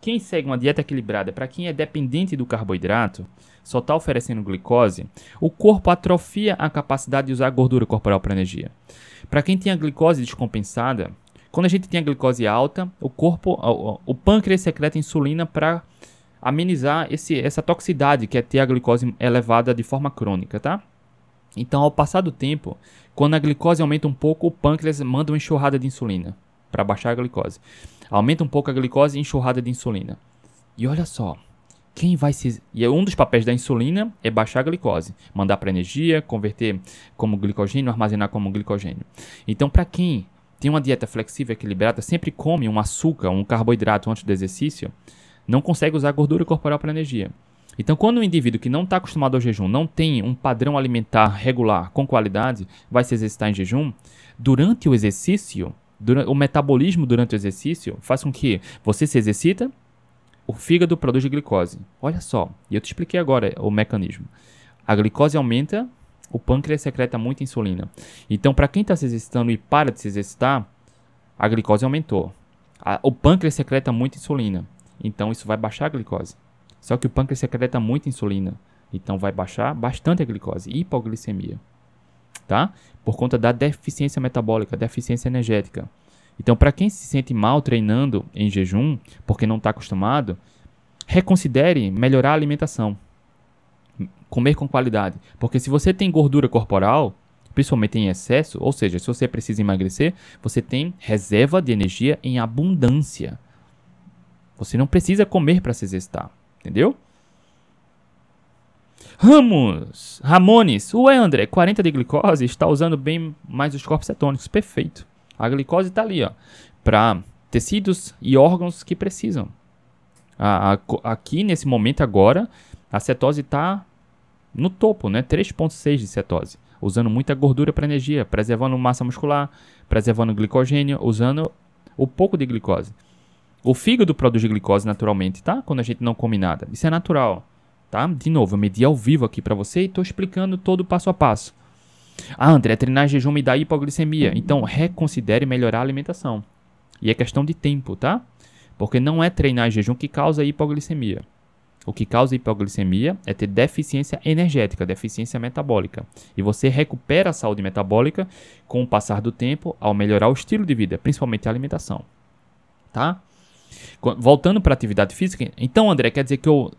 Quem segue uma dieta equilibrada, para quem é dependente do carboidrato, só está oferecendo glicose, o corpo atrofia a capacidade de usar gordura corporal para energia. Para quem tem a glicose descompensada, quando a gente tem a glicose alta, o corpo, o, o pâncreas secreta insulina para amenizar esse, essa toxicidade que é ter a glicose elevada de forma crônica, tá? Então, ao passar do tempo, quando a glicose aumenta um pouco, o pâncreas manda uma enxurrada de insulina para baixar a glicose. Aumenta um pouco a glicose e enxurrada de insulina. E olha só, quem vai se. E um dos papéis da insulina é baixar a glicose, mandar para energia, converter como glicogênio, armazenar como glicogênio. Então, para quem tem uma dieta flexível equilibrada, sempre come um açúcar, um carboidrato antes do exercício, não consegue usar gordura corporal para energia. Então, quando o indivíduo que não está acostumado ao jejum não tem um padrão alimentar regular, com qualidade, vai se exercitar em jejum, durante o exercício, durante, o metabolismo durante o exercício faz com que você se exercita, o fígado produz glicose. Olha só, e eu te expliquei agora o mecanismo. A glicose aumenta, o pâncreas secreta muita insulina. Então, para quem está se exercitando e para de se exercitar, a glicose aumentou. A, o pâncreas secreta muita insulina. Então, isso vai baixar a glicose. Só que o pâncreas secreta muita insulina. Então vai baixar bastante a glicose, hipoglicemia. Tá? Por conta da deficiência metabólica, deficiência energética. Então, para quem se sente mal treinando em jejum, porque não está acostumado, reconsidere melhorar a alimentação. Comer com qualidade. Porque se você tem gordura corporal, principalmente em excesso, ou seja, se você precisa emagrecer, você tem reserva de energia em abundância. Você não precisa comer para se exercitar. Entendeu? Ramos, Ramones, ué André, 40 de glicose, está usando bem mais os corpos cetônicos, perfeito. A glicose está ali, ó, para tecidos e órgãos que precisam. A, a, aqui, nesse momento agora, a cetose está no topo, né? 3,6 de cetose. Usando muita gordura para energia, preservando massa muscular, preservando glicogênio, usando o pouco de glicose. O fígado produz glicose naturalmente, tá? Quando a gente não come nada. Isso é natural, tá? De novo, eu medi ao vivo aqui para você e estou explicando todo o passo a passo. Ah, André, treinar jejum me dá hipoglicemia. Então, reconsidere melhorar a alimentação. E é questão de tempo, tá? Porque não é treinar jejum que causa hipoglicemia. O que causa hipoglicemia é ter deficiência energética, deficiência metabólica. E você recupera a saúde metabólica com o passar do tempo ao melhorar o estilo de vida, principalmente a alimentação. Tá? Voltando para atividade física, então, André, quer dizer que eu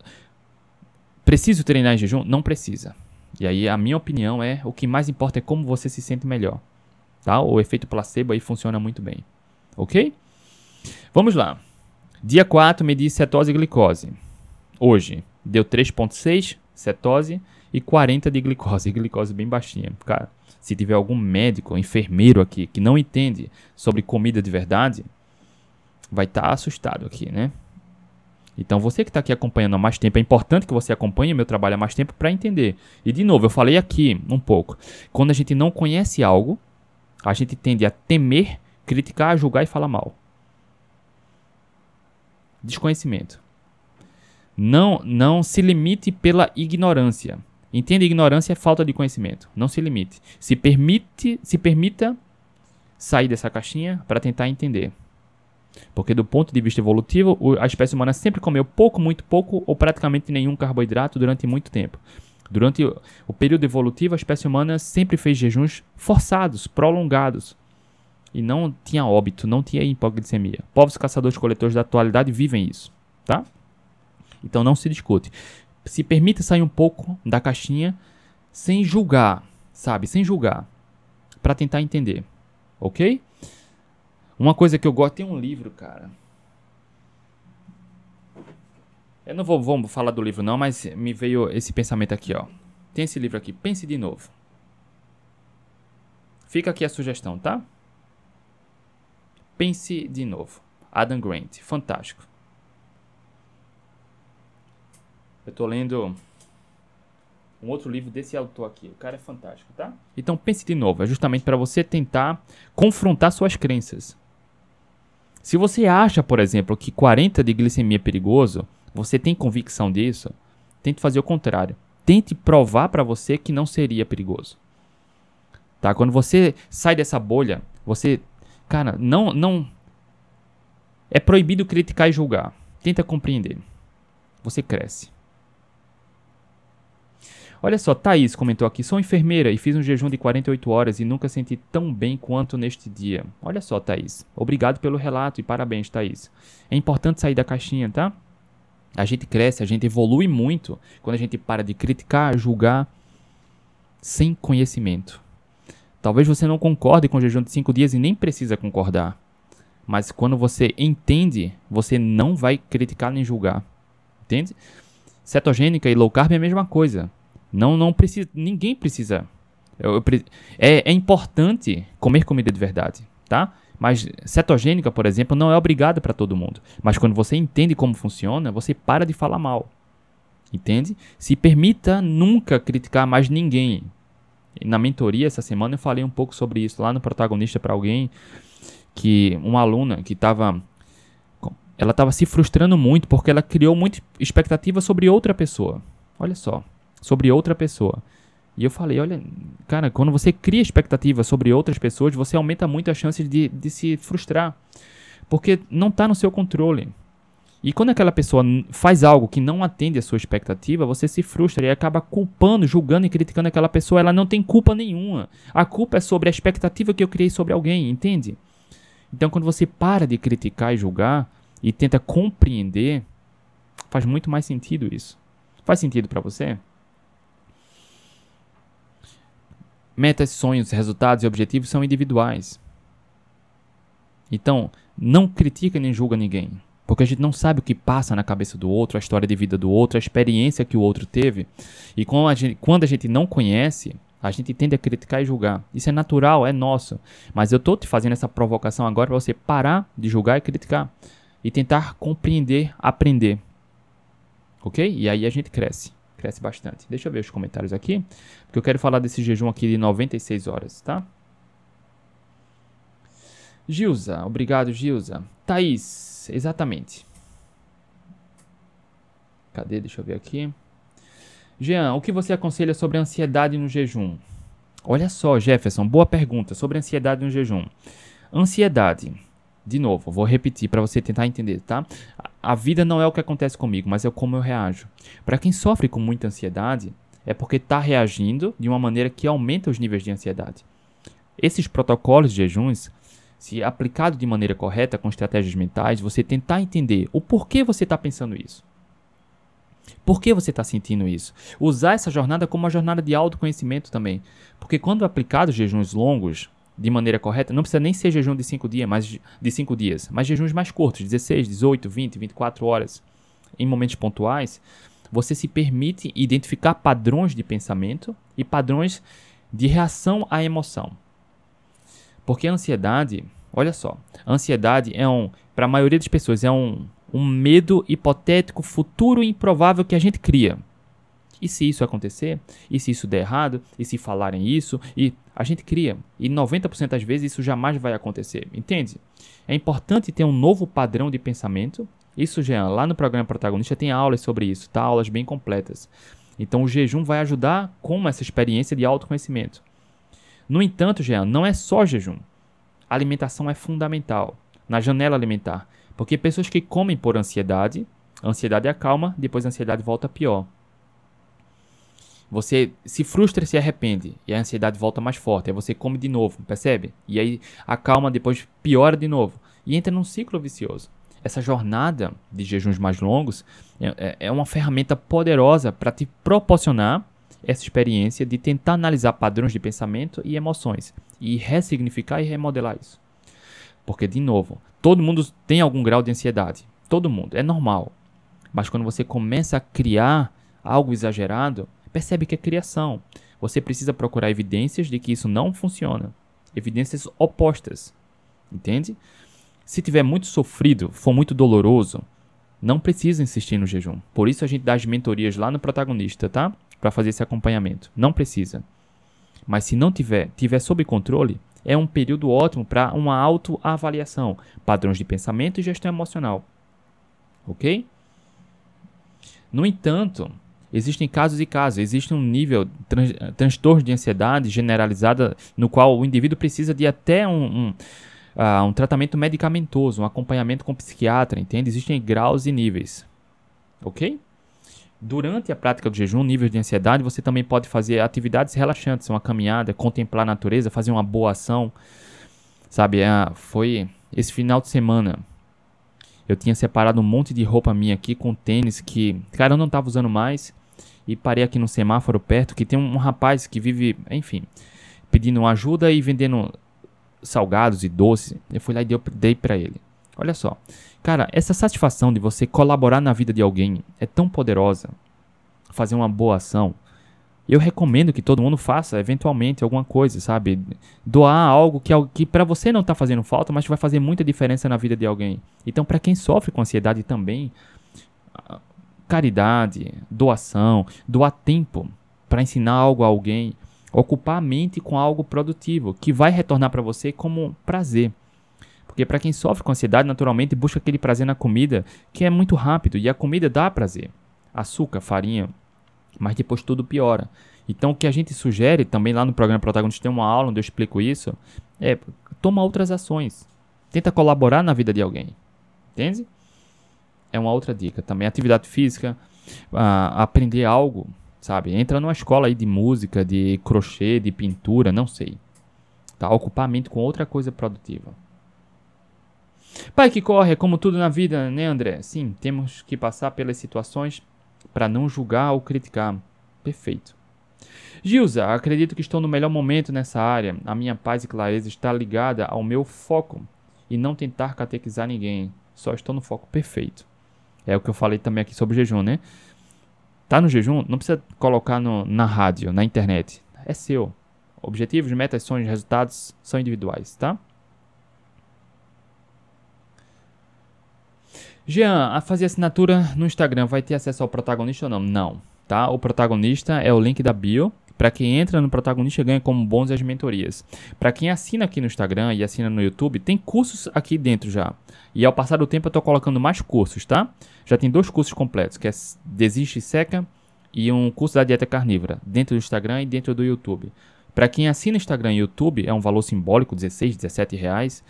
preciso treinar em jejum? Não precisa. E aí, a minha opinião é: o que mais importa é como você se sente melhor. Tá? O efeito placebo aí funciona muito bem. Ok? Vamos lá. Dia 4, medi cetose e glicose. Hoje, deu 3,6 cetose e 40 de glicose. Glicose bem baixinha. Cara, se tiver algum médico, enfermeiro aqui que não entende sobre comida de verdade, vai estar tá assustado aqui, né? Então, você que está aqui acompanhando há mais tempo, é importante que você acompanhe meu trabalho há mais tempo para entender. E, de novo, eu falei aqui um pouco. Quando a gente não conhece algo, a gente tende a temer, criticar, julgar e falar mal. Desconhecimento. Não, não se limite pela ignorância. Entenda, ignorância é falta de conhecimento. Não se limite. Se permite, se permita sair dessa caixinha para tentar entender. Porque do ponto de vista evolutivo, a espécie humana sempre comeu pouco, muito pouco ou praticamente nenhum carboidrato durante muito tempo. Durante o período evolutivo, a espécie humana sempre fez jejuns forçados, prolongados. E não tinha óbito, não tinha hipoglicemia. Povos caçadores-coletores da atualidade vivem isso, tá? Então não se discute. Se permita sair um pouco da caixinha sem julgar, sabe? Sem julgar. Para tentar entender, ok? Uma coisa que eu gosto, tem um livro, cara. Eu não vou, vou falar do livro não, mas me veio esse pensamento aqui, ó. Tem esse livro aqui, Pense de Novo. Fica aqui a sugestão, tá? Pense de Novo. Adam Grant, fantástico. Eu tô lendo um outro livro desse autor aqui. O cara é fantástico, tá? Então pense de novo, é justamente para você tentar confrontar suas crenças. Se você acha, por exemplo, que 40 de glicemia é perigoso, você tem convicção disso, tente fazer o contrário. Tente provar para você que não seria perigoso. Tá? Quando você sai dessa bolha, você, cara, não não é proibido criticar e julgar. Tenta compreender. Você cresce. Olha só, Thaís comentou aqui: sou enfermeira e fiz um jejum de 48 horas e nunca senti tão bem quanto neste dia. Olha só, Thaís. Obrigado pelo relato e parabéns, Thaís. É importante sair da caixinha, tá? A gente cresce, a gente evolui muito quando a gente para de criticar, julgar sem conhecimento. Talvez você não concorde com o jejum de 5 dias e nem precisa concordar. Mas quando você entende, você não vai criticar nem julgar. Entende? Cetogênica e low carb é a mesma coisa. Não, não precisa, ninguém precisa. Eu, eu, é, é importante comer comida de verdade, tá? Mas cetogênica, por exemplo, não é obrigada para todo mundo. Mas quando você entende como funciona, você para de falar mal. Entende? Se permita nunca criticar mais ninguém. Na mentoria essa semana eu falei um pouco sobre isso lá no protagonista para alguém que uma aluna que estava ela estava se frustrando muito porque ela criou muita expectativa sobre outra pessoa. Olha só, sobre outra pessoa. E eu falei, olha, cara, quando você cria expectativa sobre outras pessoas, você aumenta muito as chances de, de se frustrar. Porque não está no seu controle. E quando aquela pessoa faz algo que não atende a sua expectativa, você se frustra e acaba culpando, julgando e criticando aquela pessoa. Ela não tem culpa nenhuma. A culpa é sobre a expectativa que eu criei sobre alguém, entende? Então, quando você para de criticar e julgar e tenta compreender, faz muito mais sentido isso. Faz sentido para você? Metas, sonhos, resultados e objetivos são individuais. Então, não critica nem julga ninguém. Porque a gente não sabe o que passa na cabeça do outro, a história de vida do outro, a experiência que o outro teve. E quando a gente, quando a gente não conhece, a gente tende a criticar e julgar. Isso é natural, é nosso. Mas eu estou te fazendo essa provocação agora para você parar de julgar e criticar. E tentar compreender, aprender. Ok? E aí a gente cresce cresce bastante. Deixa eu ver os comentários aqui, porque eu quero falar desse jejum aqui de 96 horas, tá? Gilza, obrigado Gilza. Thaís, exatamente. Cadê? Deixa eu ver aqui. Jean, o que você aconselha sobre ansiedade no jejum? Olha só, Jefferson, boa pergunta sobre ansiedade no jejum. Ansiedade de novo, vou repetir para você tentar entender, tá? A vida não é o que acontece comigo, mas é como eu reajo. Para quem sofre com muita ansiedade, é porque está reagindo de uma maneira que aumenta os níveis de ansiedade. Esses protocolos de jejuns, se aplicado de maneira correta com estratégias mentais, você tentar entender o porquê você está pensando isso. Por que você está sentindo isso? Usar essa jornada como uma jornada de autoconhecimento também. Porque quando aplicado jejuns longos, de maneira correta, não precisa nem ser jejum de 5 dias, mas de 5 dias, mas jejuns mais curtos, 16, 18, 20, 24 horas, em momentos pontuais, você se permite identificar padrões de pensamento e padrões de reação à emoção. Porque a ansiedade, olha só, a ansiedade é um, para a maioria das pessoas, é um, um medo hipotético, futuro improvável que a gente cria. E se isso acontecer? E se isso der errado? E se falarem isso? E a gente cria. E 90% das vezes isso jamais vai acontecer. Entende? É importante ter um novo padrão de pensamento. Isso, Jean, lá no programa Protagonista tem aulas sobre isso, tá? Aulas bem completas. Então o jejum vai ajudar com essa experiência de autoconhecimento. No entanto, Jean, não é só jejum. a alimentação é fundamental na janela alimentar. Porque pessoas que comem por ansiedade, ansiedade acalma, depois a ansiedade volta pior. Você se frustra e se arrepende, e a ansiedade volta mais forte. Aí você come de novo, percebe? E aí acalma, depois piora de novo. E entra num ciclo vicioso. Essa jornada de jejuns mais longos é, é, é uma ferramenta poderosa para te proporcionar essa experiência de tentar analisar padrões de pensamento e emoções e ressignificar e remodelar isso. Porque, de novo, todo mundo tem algum grau de ansiedade. Todo mundo, é normal. Mas quando você começa a criar algo exagerado, percebe que é criação. Você precisa procurar evidências de que isso não funciona. Evidências opostas. Entende? Se tiver muito sofrido, for muito doloroso, não precisa insistir no jejum. Por isso a gente dá as mentorias lá no protagonista, tá? Para fazer esse acompanhamento. Não precisa. Mas se não tiver, tiver sob controle, é um período ótimo para uma autoavaliação, padrões de pensamento e gestão emocional. OK? No entanto, Existem casos e casos, existe um nível trans, transtorno de ansiedade generalizada no qual o indivíduo precisa de até um, um, uh, um tratamento medicamentoso, um acompanhamento com psiquiatra, entende? Existem graus e níveis, ok? Durante a prática do jejum, níveis de ansiedade, você também pode fazer atividades relaxantes, uma caminhada, contemplar a natureza, fazer uma boa ação, sabe? É, foi esse final de semana, eu tinha separado um monte de roupa minha aqui com tênis que, cara, eu não tava usando mais. E parei aqui no semáforo perto que tem um, rapaz que vive, enfim, pedindo ajuda e vendendo salgados e doces. Eu fui lá e dei, dei para ele. Olha só. Cara, essa satisfação de você colaborar na vida de alguém é tão poderosa. Fazer uma boa ação eu recomendo que todo mundo faça eventualmente alguma coisa, sabe? Doar algo que, que para você não está fazendo falta, mas vai fazer muita diferença na vida de alguém. Então, para quem sofre com ansiedade também, caridade, doação, doar tempo para ensinar algo a alguém, ocupar a mente com algo produtivo que vai retornar para você como prazer. Porque para quem sofre com ansiedade, naturalmente busca aquele prazer na comida que é muito rápido e a comida dá prazer. Açúcar, farinha, mas depois tudo piora. Então o que a gente sugere também lá no programa Protagonista tem uma aula onde eu explico isso, é toma outras ações. Tenta colaborar na vida de alguém. Entende? É uma outra dica. Também atividade física, aprender algo, sabe? Entra numa escola aí de música, de crochê, de pintura, não sei. Tá? Ocupar a mente com outra coisa produtiva. Pai que corre, como tudo na vida, né, André? Sim, temos que passar pelas situações para não julgar ou criticar. Perfeito. Gilza, acredito que estou no melhor momento nessa área. A minha paz e clareza está ligada ao meu foco e não tentar catequizar ninguém. Só estou no foco perfeito. É o que eu falei também aqui sobre jejum, né? Tá no jejum, não precisa colocar no, na rádio, na internet. É seu. Objetivos, metas, sonhos, resultados são individuais, tá? Jean, a fazer assinatura no Instagram vai ter acesso ao protagonista ou não? Não, tá? O protagonista é o link da bio. Para quem entra no protagonista ganha como bônus as mentorias. Para quem assina aqui no Instagram e assina no YouTube, tem cursos aqui dentro já. E ao passar do tempo eu estou colocando mais cursos, tá? Já tem dois cursos completos, que é Desiste e Seca e um curso da dieta carnívora, dentro do Instagram e dentro do YouTube. Para quem assina Instagram e YouTube, é um valor simbólico, 16, 17 reais.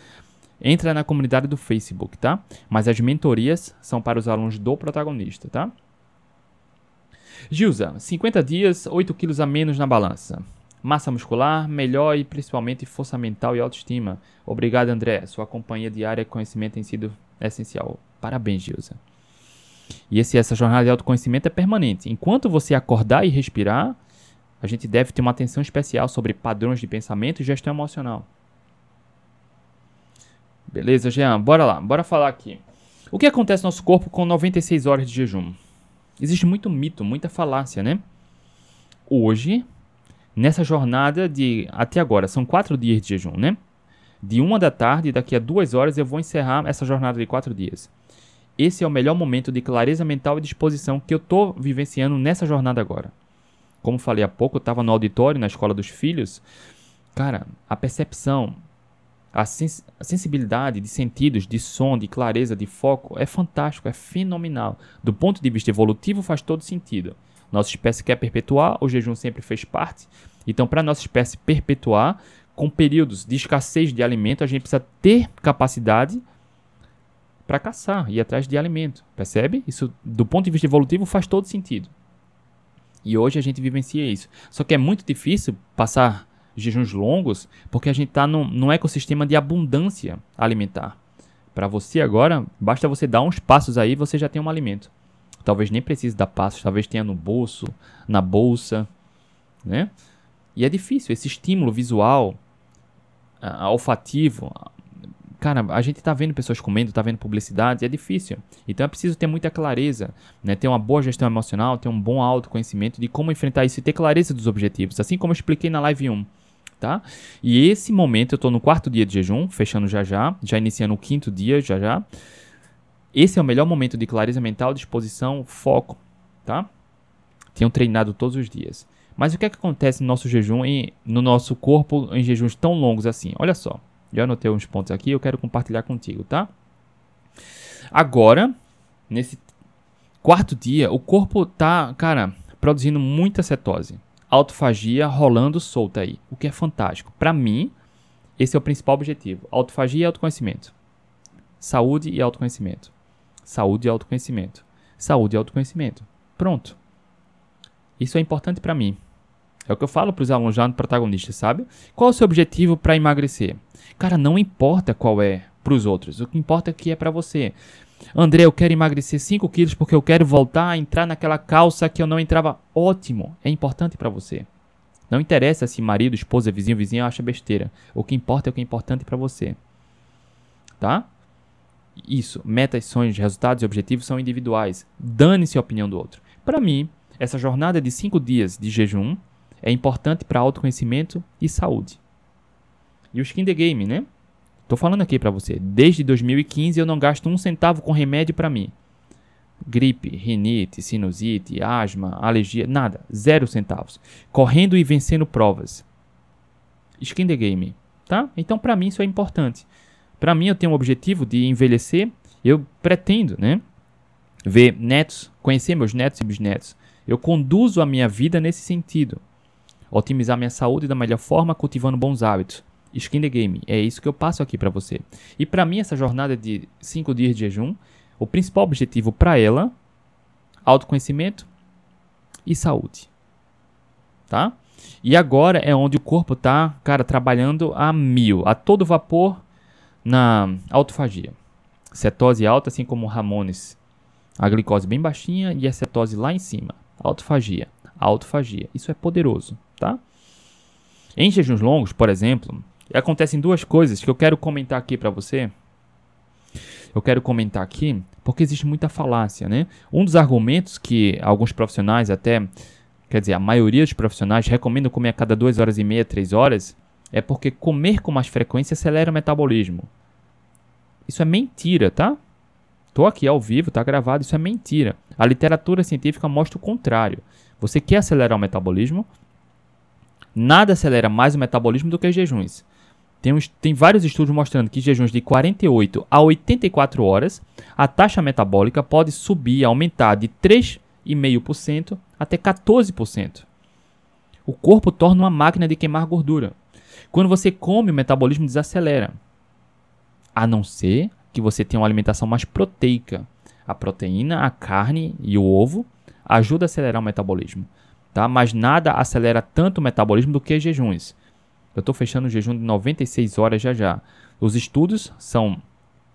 Entra na comunidade do Facebook, tá? Mas as mentorias são para os alunos do protagonista, tá? Gilza, 50 dias, 8 quilos a menos na balança. Massa muscular, melhor e principalmente força mental e autoestima. Obrigado, André. Sua companhia diária e conhecimento tem sido essencial. Parabéns, Gilza. E esse, essa jornada de autoconhecimento é permanente. Enquanto você acordar e respirar, a gente deve ter uma atenção especial sobre padrões de pensamento e gestão emocional. Beleza, Jean? Bora lá, bora falar aqui. O que acontece no nosso corpo com 96 horas de jejum? Existe muito mito, muita falácia, né? Hoje, nessa jornada de. Até agora, são quatro dias de jejum, né? De uma da tarde, daqui a duas horas, eu vou encerrar essa jornada de quatro dias. Esse é o melhor momento de clareza mental e disposição que eu estou vivenciando nessa jornada agora. Como falei há pouco, eu estava no auditório na escola dos filhos. Cara, a percepção, a, sens a, sensibilidade de sentidos, de som, de clareza, de foco é fantástico, é fenomenal. Do ponto de vista evolutivo faz todo sentido. Nossa espécie quer perpetuar, o jejum sempre fez parte. Então, para nossa espécie perpetuar, com períodos de escassez de alimento, a gente precisa ter capacidade para caçar, ir atrás de alimento. Percebe? Isso, do ponto de vista evolutivo, faz todo sentido. E hoje a gente vivencia isso. Só que é muito difícil passar jejuns longos porque a gente está num, num ecossistema de abundância alimentar. Para você agora, basta você dar uns passos aí você já tem um alimento. Talvez nem precise dar passos, talvez tenha no bolso, na bolsa, né? E é difícil, esse estímulo visual, olfativo, cara, a gente tá vendo pessoas comendo, tá vendo publicidade, é difícil. Então é preciso ter muita clareza, né? Ter uma boa gestão emocional, ter um bom autoconhecimento de como enfrentar isso e ter clareza dos objetivos, assim como eu expliquei na live 1. Tá? E esse momento, eu tô no quarto dia de jejum, fechando já já, já iniciando o quinto dia já já. Esse é o melhor momento de clareza mental, disposição, foco, tá? Tenho treinado todos os dias. Mas o que é que acontece no nosso jejum e no nosso corpo em jejuns tão longos assim? Olha só. Já anotei uns pontos aqui, eu quero compartilhar contigo, tá? Agora, nesse quarto dia, o corpo tá, cara, produzindo muita cetose. Autofagia rolando solta aí, o que é fantástico. Para mim, esse é o principal objetivo. Autofagia e autoconhecimento. Saúde e autoconhecimento. Saúde e autoconhecimento. Saúde e autoconhecimento. Pronto. Isso é importante para mim. É o que eu falo para os alunos já no protagonista, sabe? Qual é o seu objetivo para emagrecer? Cara, não importa qual é para os outros. O que importa é que é para você. André, eu quero emagrecer 5 quilos porque eu quero voltar a entrar naquela calça que eu não entrava. Ótimo, é importante para você. Não interessa se marido, esposa, vizinho, vizinha acha besteira. O que importa é o que é importante para você. Tá? Isso, metas, sonhos, resultados e objetivos são individuais. Dane-se a opinião do outro. Para mim, essa jornada de 5 dias de jejum é importante para autoconhecimento e saúde. E o skin the game, né? Tô falando aqui para você. Desde 2015 eu não gasto um centavo com remédio para mim. Gripe, rinite, sinusite, asma, alergia, nada. Zero centavos. Correndo e vencendo provas. Skin the game, tá? Então para mim isso é importante. Para mim eu tenho um objetivo de envelhecer. Eu pretendo, né? Ver netos, conhecer meus netos e bisnetos. Eu conduzo a minha vida nesse sentido. Otimizar minha saúde da melhor forma, cultivando bons hábitos. Skin the game. É isso que eu passo aqui para você. E para mim, essa jornada de 5 dias de jejum, o principal objetivo para ela, autoconhecimento e saúde. Tá? E agora é onde o corpo tá, cara, trabalhando a mil, a todo vapor na autofagia. Cetose alta, assim como Ramones. A glicose bem baixinha e a cetose lá em cima. Autofagia. Autofagia. Isso é poderoso, tá? Em jejuns longos, por exemplo, acontecem duas coisas que eu quero comentar aqui para você. Eu quero comentar aqui porque existe muita falácia, né? Um dos argumentos que alguns profissionais, até, quer dizer, a maioria dos profissionais recomendam comer a cada duas horas e meia, três horas, é porque comer com mais frequência acelera o metabolismo. Isso é mentira, tá? Tô aqui ao vivo, tá gravado, isso é mentira. A literatura científica mostra o contrário. Você quer acelerar o metabolismo? Nada acelera mais o metabolismo do que jejuns. Tem, tem vários estudos mostrando que jejuns de 48 a 84 horas, a taxa metabólica pode subir, aumentar de 3,5% até 14%. O corpo torna uma máquina de queimar gordura. Quando você come, o metabolismo desacelera. A não ser que você tenha uma alimentação mais proteica. A proteína, a carne e o ovo ajuda a acelerar o metabolismo, tá? Mas nada acelera tanto o metabolismo do que jejuns. Eu estou fechando o jejum de 96 horas já já. Os estudos são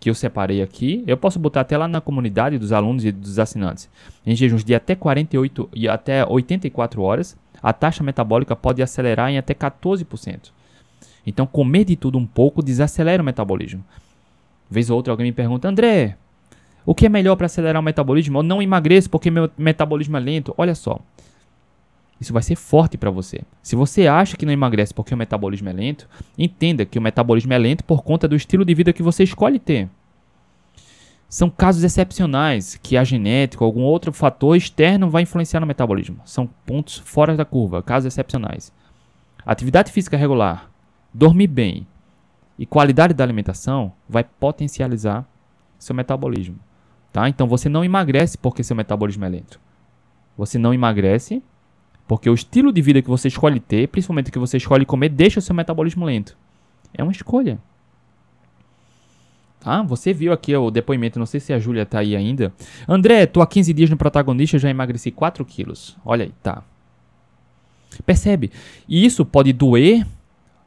que eu separei aqui, eu posso botar até lá na comunidade dos alunos e dos assinantes. Em jejuns de até 48 e até 84 horas, a taxa metabólica pode acelerar em até 14%. Então, comer de tudo um pouco desacelera o metabolismo. Vez ou outra alguém me pergunta, André, o que é melhor para acelerar o metabolismo? Eu não emagreço porque meu metabolismo é lento. Olha só, isso vai ser forte para você. Se você acha que não emagrece porque o metabolismo é lento, entenda que o metabolismo é lento por conta do estilo de vida que você escolhe ter. São casos excepcionais que a genética ou algum outro fator externo vai influenciar no metabolismo. São pontos fora da curva, casos excepcionais. Atividade física regular, dormir bem, e qualidade da alimentação vai potencializar seu metabolismo. Tá? Então você não emagrece porque seu metabolismo é lento. Você não emagrece Porque o estilo de vida que você escolhe ter, principalmente o que você escolhe comer, deixa o seu metabolismo lento. É uma escolha. Tá? Você viu aqui o depoimento, não sei se a Júlia tá aí ainda. André, tô há 15 dias no protagonista, já emagreci 4 quilos. Olha aí, tá. Percebe? E isso pode doer,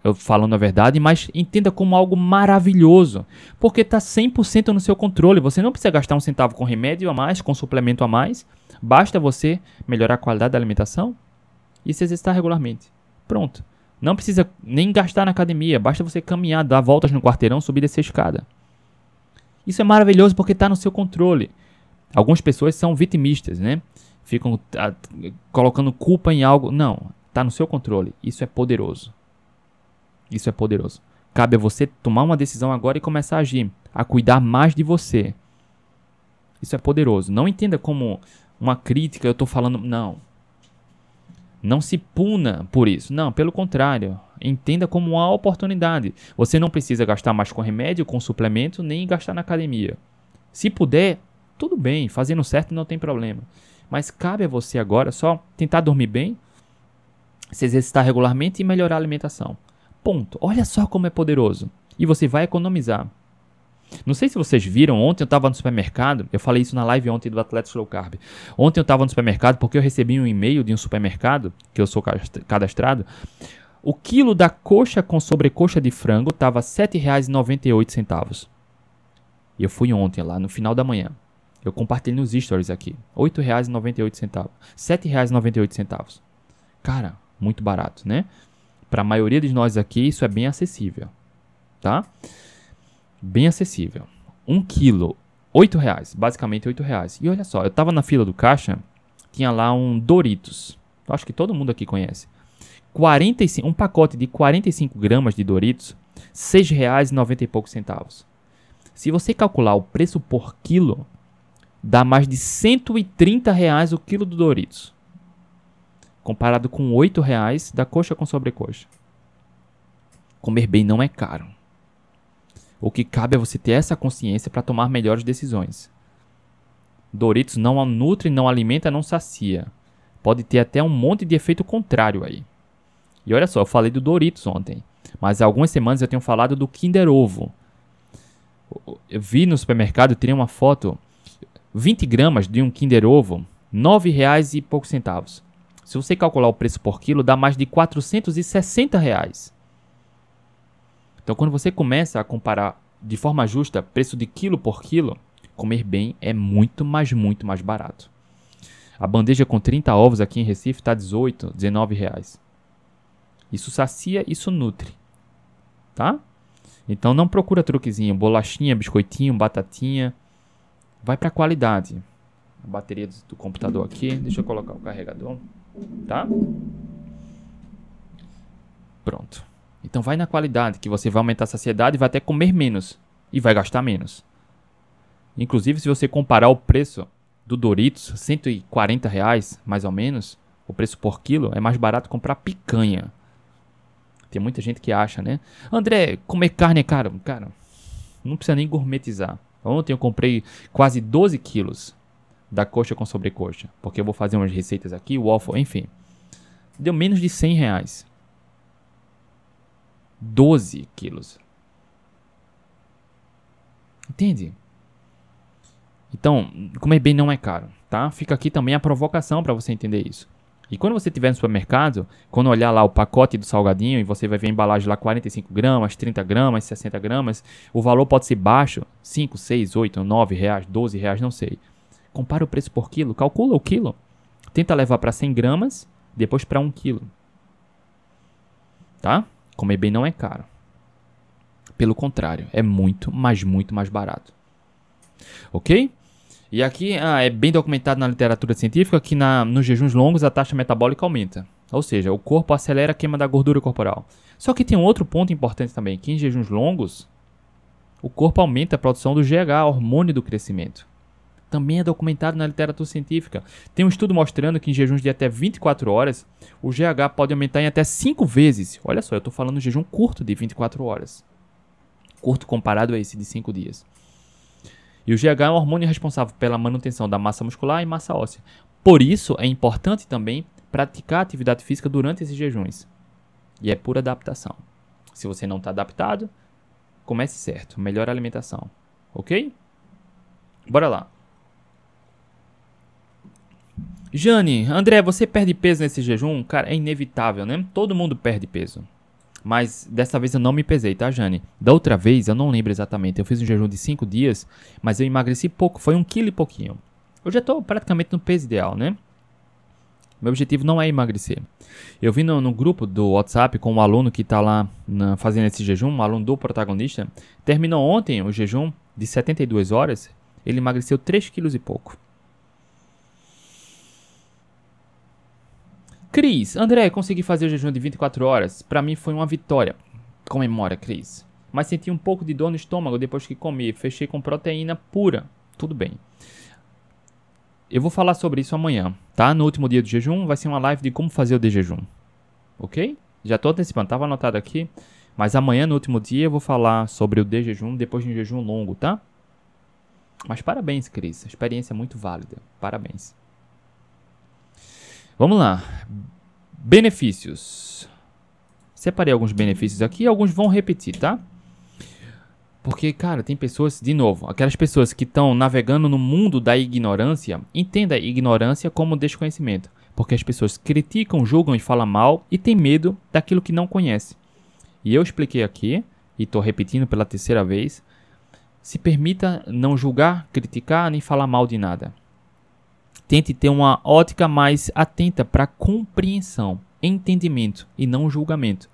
eu falando a verdade, mas entenda como algo maravilhoso. Porque está 100% no seu controle. Você não precisa gastar um centavo com remédio a mais, com suplemento a mais. Basta você melhorar a qualidade da alimentação e se exercitar regularmente. Pronto. Não precisa nem gastar na academia, basta você caminhar, dar voltas no quarteirão, subir e descer a escada. Isso é maravilhoso porque está no seu controle. Algumas pessoas são vitimistas, né? Ficam a, colocando culpa em algo. Não, está no seu controle. Isso é poderoso. Isso é poderoso. Cabe a você tomar uma decisão agora e começar a agir, a cuidar mais de você. Isso é poderoso. Não entenda como uma crítica, eu estou falando. Não. Não se puna por isso. Não, pelo contrário. Entenda como uma oportunidade. Você não precisa gastar mais com remédio, com suplemento, nem gastar na academia. Se puder, tudo bem, fazendo certo não tem problema. Mas cabe a você agora só tentar dormir bem, se exercitar regularmente e melhorar a alimentação. Ponto. Olha só como é poderoso. E você vai economizar. Não sei se vocês viram, ontem eu estava no supermercado, eu falei isso na live ontem do Atlético Low Carb. Ontem eu estava no supermercado porque eu recebi um e-mail de um supermercado, que eu sou cadastrado. O quilo da coxa com sobrecoxa de frango estava R$ 7,98. E eu fui ontem lá, no final da manhã. Eu compartilhei nos stories aqui. R$ 8,98. R$ 7,98. Cara, muito barato, né? Para a maioria de nós aqui, isso é bem acessível. Tá? Bem acessível. Um quilo, oito reais. Basicamente oito reais. E olha só, eu tava na fila do caixa, tinha lá um Doritos. Acho que todo mundo aqui conhece. 45, um pacote de 45 gramas de Doritos, R$ 6,90 e poucos centavos. Se você calcular o preço por quilo, dá mais de 130 reais o quilo do Doritos. Comparado com 8 reais da coxa com sobrecoxa. Comer bem não é caro. O que cabe é você ter essa consciência para tomar melhores decisões. Doritos não nutre, não alimenta, não sacia. Pode ter até um monte de efeito contrário aí. E olha só, eu falei do Doritos ontem, mas há algumas semanas eu tenho falado do Kinder Ovo. Eu vi no supermercado, tirei uma foto, 20 gramas de um Kinder Ovo, R$ reais e poucos centavos. Se você calcular o preço por quilo, dá mais de 460 reais. Então, quando você começa a comparar de forma justa preço de quilo por quilo, comer bem é muito, mas muito mais barato. A bandeja com 30 ovos aqui em Recife está 18, 19 reais. Isso sacia, isso nutre. Tá? Então não procura truquezinho, bolachinha, biscoitinho, batatinha. Vai para qualidade. A bateria do computador aqui, deixa eu colocar o carregador, tá? Pronto. Então vai na qualidade, que você vai aumentar a saciedade e vai até comer menos. E vai gastar menos. Inclusive, se você comparar o preço do Doritos, 140 reais, mais ou menos, o preço por quilo, é mais barato comprar picanha. Tem muita gente que acha, né? André, comer carne é caro. Cara, não precisa nem gourmetizar. Ontem eu comprei quase 12 quilos da coxa com sobrecoxa. Porque eu vou fazer umas receitas aqui, waffle, enfim. Deu menos de 100 reais. 12 quilos. Entende? Então, comer bem não é caro, tá? Fica aqui também a provocação para você entender isso. E quando você estiver no supermercado, quando olhar lá o pacote do salgadinho e você vai ver a embalagem lá 45 gramas, 30 gramas, 60 gramas, o valor pode ser baixo, 5, 6, 8, 9 reais, 12 reais, não sei. Compara o preço por quilo, calcula o quilo. Tenta levar para 100 gramas, depois para 1 quilo. Tá? Comer bem não é caro. Pelo contrário, é muito, mas muito mais barato. Ok? E aqui ah, é bem documentado na literatura científica que na, nos jejuns longos a taxa metabólica aumenta. Ou seja, o corpo acelera a queima da gordura corporal. Só que tem um outro ponto importante também, que em jejuns longos o corpo aumenta a produção do GH, hormônio do crescimento. Também é documentado na literatura científica. Tem um estudo mostrando que em jejuns de até 24 horas, o GH pode aumentar em até 5 vezes. Olha só, eu estou falando de jejum curto de 24 horas. Curto comparado a esse de 5 dias. E o GH é um hormônio responsável pela manutenção da massa muscular e massa óssea. Por isso, é importante também praticar atividade física durante esses jejuns. E é pura adaptação. Se você não está adaptado, comece certo. Melhor alimentação. Ok? Bora lá. Jane, André, você perde peso nesse jejum? Cara, é inevitável, né? Todo mundo perde peso. Mas dessa vez eu não me pesei, tá, Jane? Da outra vez, eu não lembro exatamente. Eu fiz um jejum de 5 dias, mas eu emagreci pouco. Foi um quilo e pouquinho. Eu já tô praticamente no peso ideal, né? Meu objetivo não é emagrecer. Eu vi no, no grupo do WhatsApp com um aluno que está lá na, fazendo esse jejum, um aluno do protagonista. Terminou ontem o jejum de 72 horas. Ele emagreceu 3 quilos e pouco. Cris, André, consegui fazer o jejum de 24 horas. Para mim foi uma vitória. Comemora, Cris. Mas senti um pouco de dor no estômago depois que comi. Fechei com proteína pura. Tudo bem. Eu vou falar sobre isso amanhã, tá? No último dia do jejum vai ser uma live de como fazer o de jejum. Ok? Já tô antecipando, tava anotado aqui. Mas amanhã, no último dia, eu vou falar sobre o de jejum depois de um jejum longo, tá? Mas parabéns, Cris. Experiência muito válida. Parabéns. Vamos lá. Benefícios. Separei alguns benefícios aqui alguns vão repetir, tá? Porque, cara, tem pessoas, de novo, aquelas pessoas que estão navegando no mundo da ignorância, entenda a ignorância como desconhecimento. Porque as pessoas criticam, julgam e falam mal e têm medo daquilo que não conhece. E eu expliquei aqui, e estou repetindo pela terceira vez, se permita não julgar, criticar nem falar mal de nada. Tente ter uma ótica mais atenta para compreensão, entendimento e não julgamento.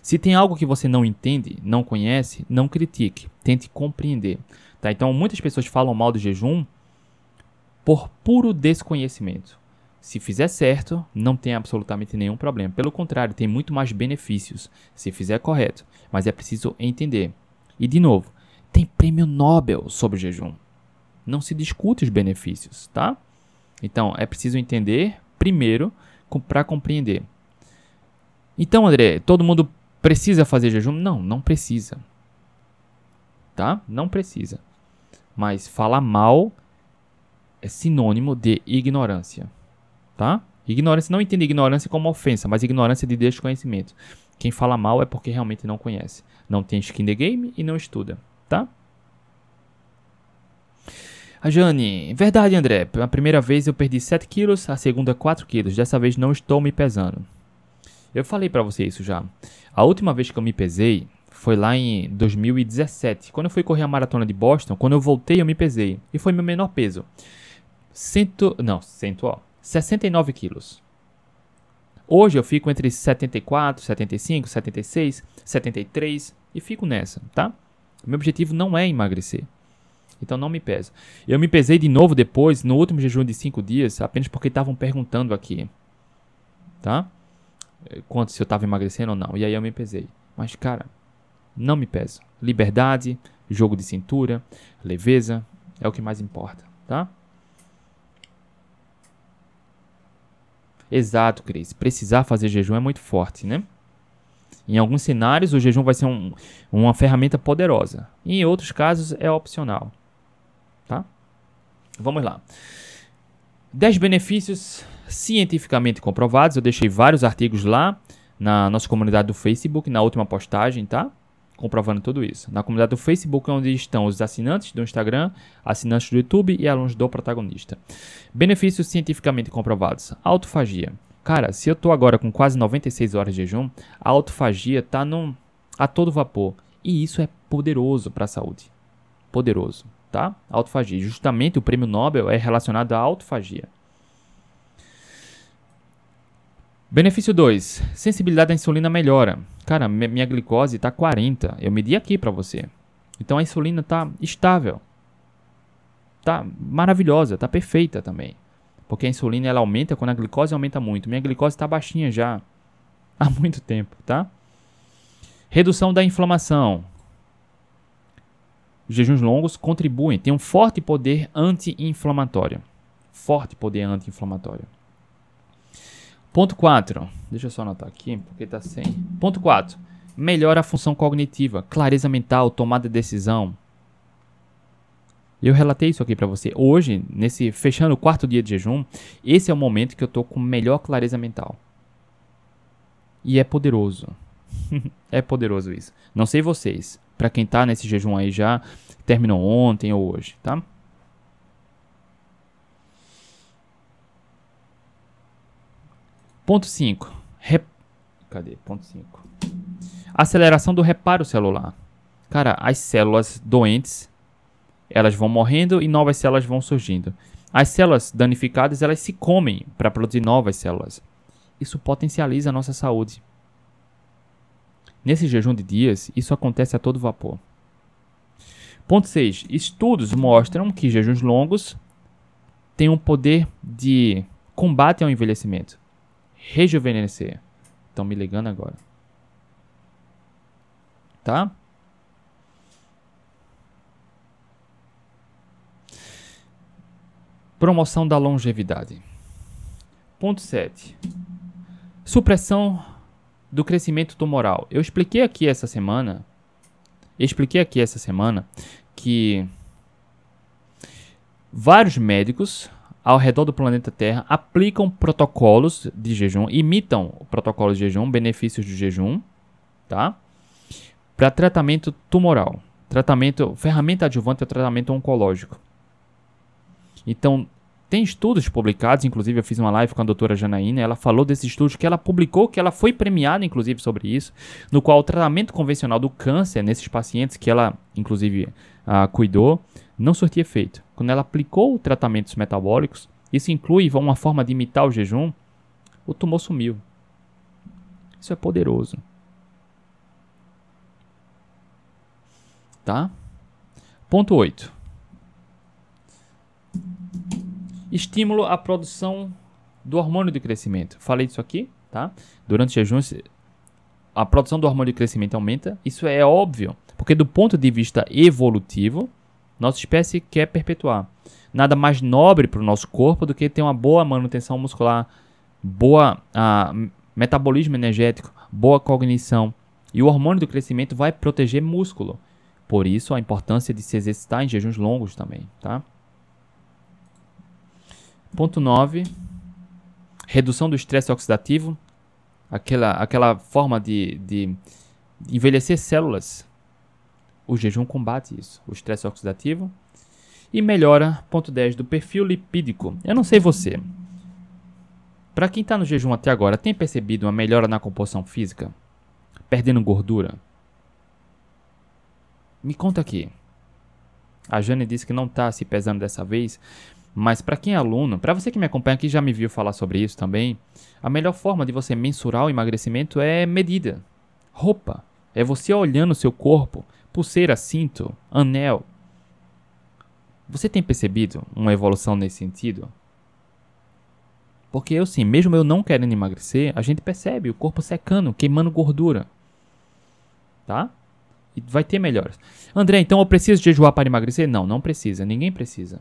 Se tem algo que você não entende, não conhece, não critique, tente compreender. Tá? Então, muitas pessoas falam mal do jejum por puro desconhecimento. Se fizer certo, não tem absolutamente nenhum problema. Pelo contrário, tem muito mais benefícios se fizer correto. Mas é preciso entender. E de novo, tem prêmio Nobel sobre jejum. Não se discute os benefícios, tá? Então, é preciso entender primeiro para compreender. Então, André, todo mundo precisa fazer jejum? Não, não precisa. Tá? Não precisa. Mas falar mal é sinônimo de ignorância. Tá? Ignorância não entende ignorância como ofensa, mas ignorância de desconhecimento. Quem fala mal é porque realmente não conhece. Não tem skin the game e não estuda, tá? A Jane, verdade, André. A primeira vez eu perdi 7 quilos, a segunda 4 quilos. Dessa vez não estou me pesando. Eu falei para você isso já. A última vez que eu me pesei foi lá em 2017. Quando eu fui correr a maratona de Boston, quando eu voltei eu me pesei. E foi meu menor peso. Cento, não, cento, ó, 69 quilos. Hoje eu fico entre 74, 75, 76, 73 e fico nessa, tá? Meu objetivo não é emagrecer. Então não me pesa. Eu me pesei de novo depois, no último jejum de 5 dias, apenas porque estavam perguntando aqui. Tá? Quanto se eu estava emagrecendo ou não. E aí eu me pesei. Mas, cara, não me peso. Liberdade, jogo de cintura, leveza, é o que mais importa, tá? Exato, Cris. Precisar fazer jejum é muito forte, né? Em alguns cenários, o jejum vai ser um, uma ferramenta poderosa. Em outros casos, é opcional. Vamos lá. 10 benefícios cientificamente comprovados. Eu deixei vários artigos lá na nossa comunidade do Facebook, na última postagem, tá? Comprovando tudo isso. Na comunidade do Facebook, onde estão os assinantes do Instagram, assinantes do YouTube e alunos do protagonista. Benefícios cientificamente comprovados: autofagia. Cara, se eu tô agora com quase 96 horas de jejum, a autofagia tá num, a todo vapor. E isso é poderoso para a saúde. Poderoso tá? Autofagia. Justamente o prêmio Nobel é relacionado à autofagia. Benefício 2. Sensibilidade à insulina melhora. Cara, minha glicose está 40. Eu medi aqui para você. Então a insulina está estável. Tá maravilhosa, tá perfeita também. Porque a insulina ela aumenta quando a glicose aumenta muito. Minha glicose está baixinha já há muito tempo, tá? Redução da inflamação. Os jejuns longos contribuem, têm um forte poder anti-inflamatório. Forte poder anti-inflamatório. Ponto 4. Deixa eu só anotar aqui, porque está sem. Ponto 4. Melhora a função cognitiva, clareza mental, tomada de decisão. Eu relatei isso aqui para você. Hoje, nesse fechando o quarto dia de jejum, esse é o momento que eu tô com melhor clareza mental. E é poderoso. é poderoso isso. Não sei vocês, para quem tá nesse jejum aí já terminou ontem ou hoje, tá? Ponto 5. Rep... Cadê? Ponto 5. Aceleração do reparo celular. Cara, as células doentes, elas vão morrendo e novas células vão surgindo. As células danificadas, elas se comem para produzir novas células. Isso potencializa a nossa saúde. Nesse jejum de dias, isso acontece a todo vapor. Ponto 6. Estudos mostram que jejuns longos têm um poder de combate ao envelhecimento. Rejuvenescer. Estão me ligando agora. Tá? Promoção da longevidade. Ponto 7. Supressão do crescimento tumoral. Eu expliquei aqui essa semana, expliquei aqui essa semana que vários médicos ao redor do planeta Terra aplicam protocolos de jejum, imitam protocolos de jejum, benefícios de jejum, tá? Para tratamento tumoral, tratamento, ferramenta adjuvante é tratamento oncológico. Então, tem estudos publicados, inclusive eu fiz uma live com a doutora Janaína, ela falou desses estudos que ela publicou, que ela foi premiada, inclusive, sobre isso, no qual o tratamento convencional do câncer nesses pacientes que ela, inclusive, uh, cuidou, não surtia efeito. Quando ela aplicou tratamentos metabólicos, isso inclui uma forma de imitar o jejum, o tumor sumiu. Isso é poderoso. Tá? Ponto 8. Estímulo à produção do hormônio de crescimento. Falei disso aqui, tá? Durante o jejum, a produção do hormônio de crescimento aumenta. Isso é óbvio, porque do ponto de vista evolutivo, nossa espécie quer perpetuar. Nada mais nobre para o nosso corpo do que ter uma boa manutenção muscular, boa metabolismo energético, boa cognição. E o hormônio do crescimento vai proteger músculo. Por isso a importância de se exercitar em jejuns longos também, tá? Ponto 9. Redução do estresse oxidativo. Aquela, aquela forma de, de envelhecer células. O jejum combate isso, o estresse oxidativo. E melhora, ponto 10, do perfil lipídico. Eu não sei você. Para quem está no jejum até agora, tem percebido uma melhora na composição física? Perdendo gordura? Me conta aqui. A Jane disse que não está se pesando dessa vez, mas para quem é aluno, para você que me acompanha aqui já me viu falar sobre isso também, a melhor forma de você mensurar o emagrecimento é medida. Roupa. É você olhando o seu corpo, pulseira, cinto, anel. Você tem percebido uma evolução nesse sentido? Porque eu sim, mesmo eu não querendo emagrecer, a gente percebe o corpo secando, queimando gordura. Tá? E vai ter melhoras. André, então eu preciso jejuar para emagrecer? Não, não precisa. Ninguém precisa.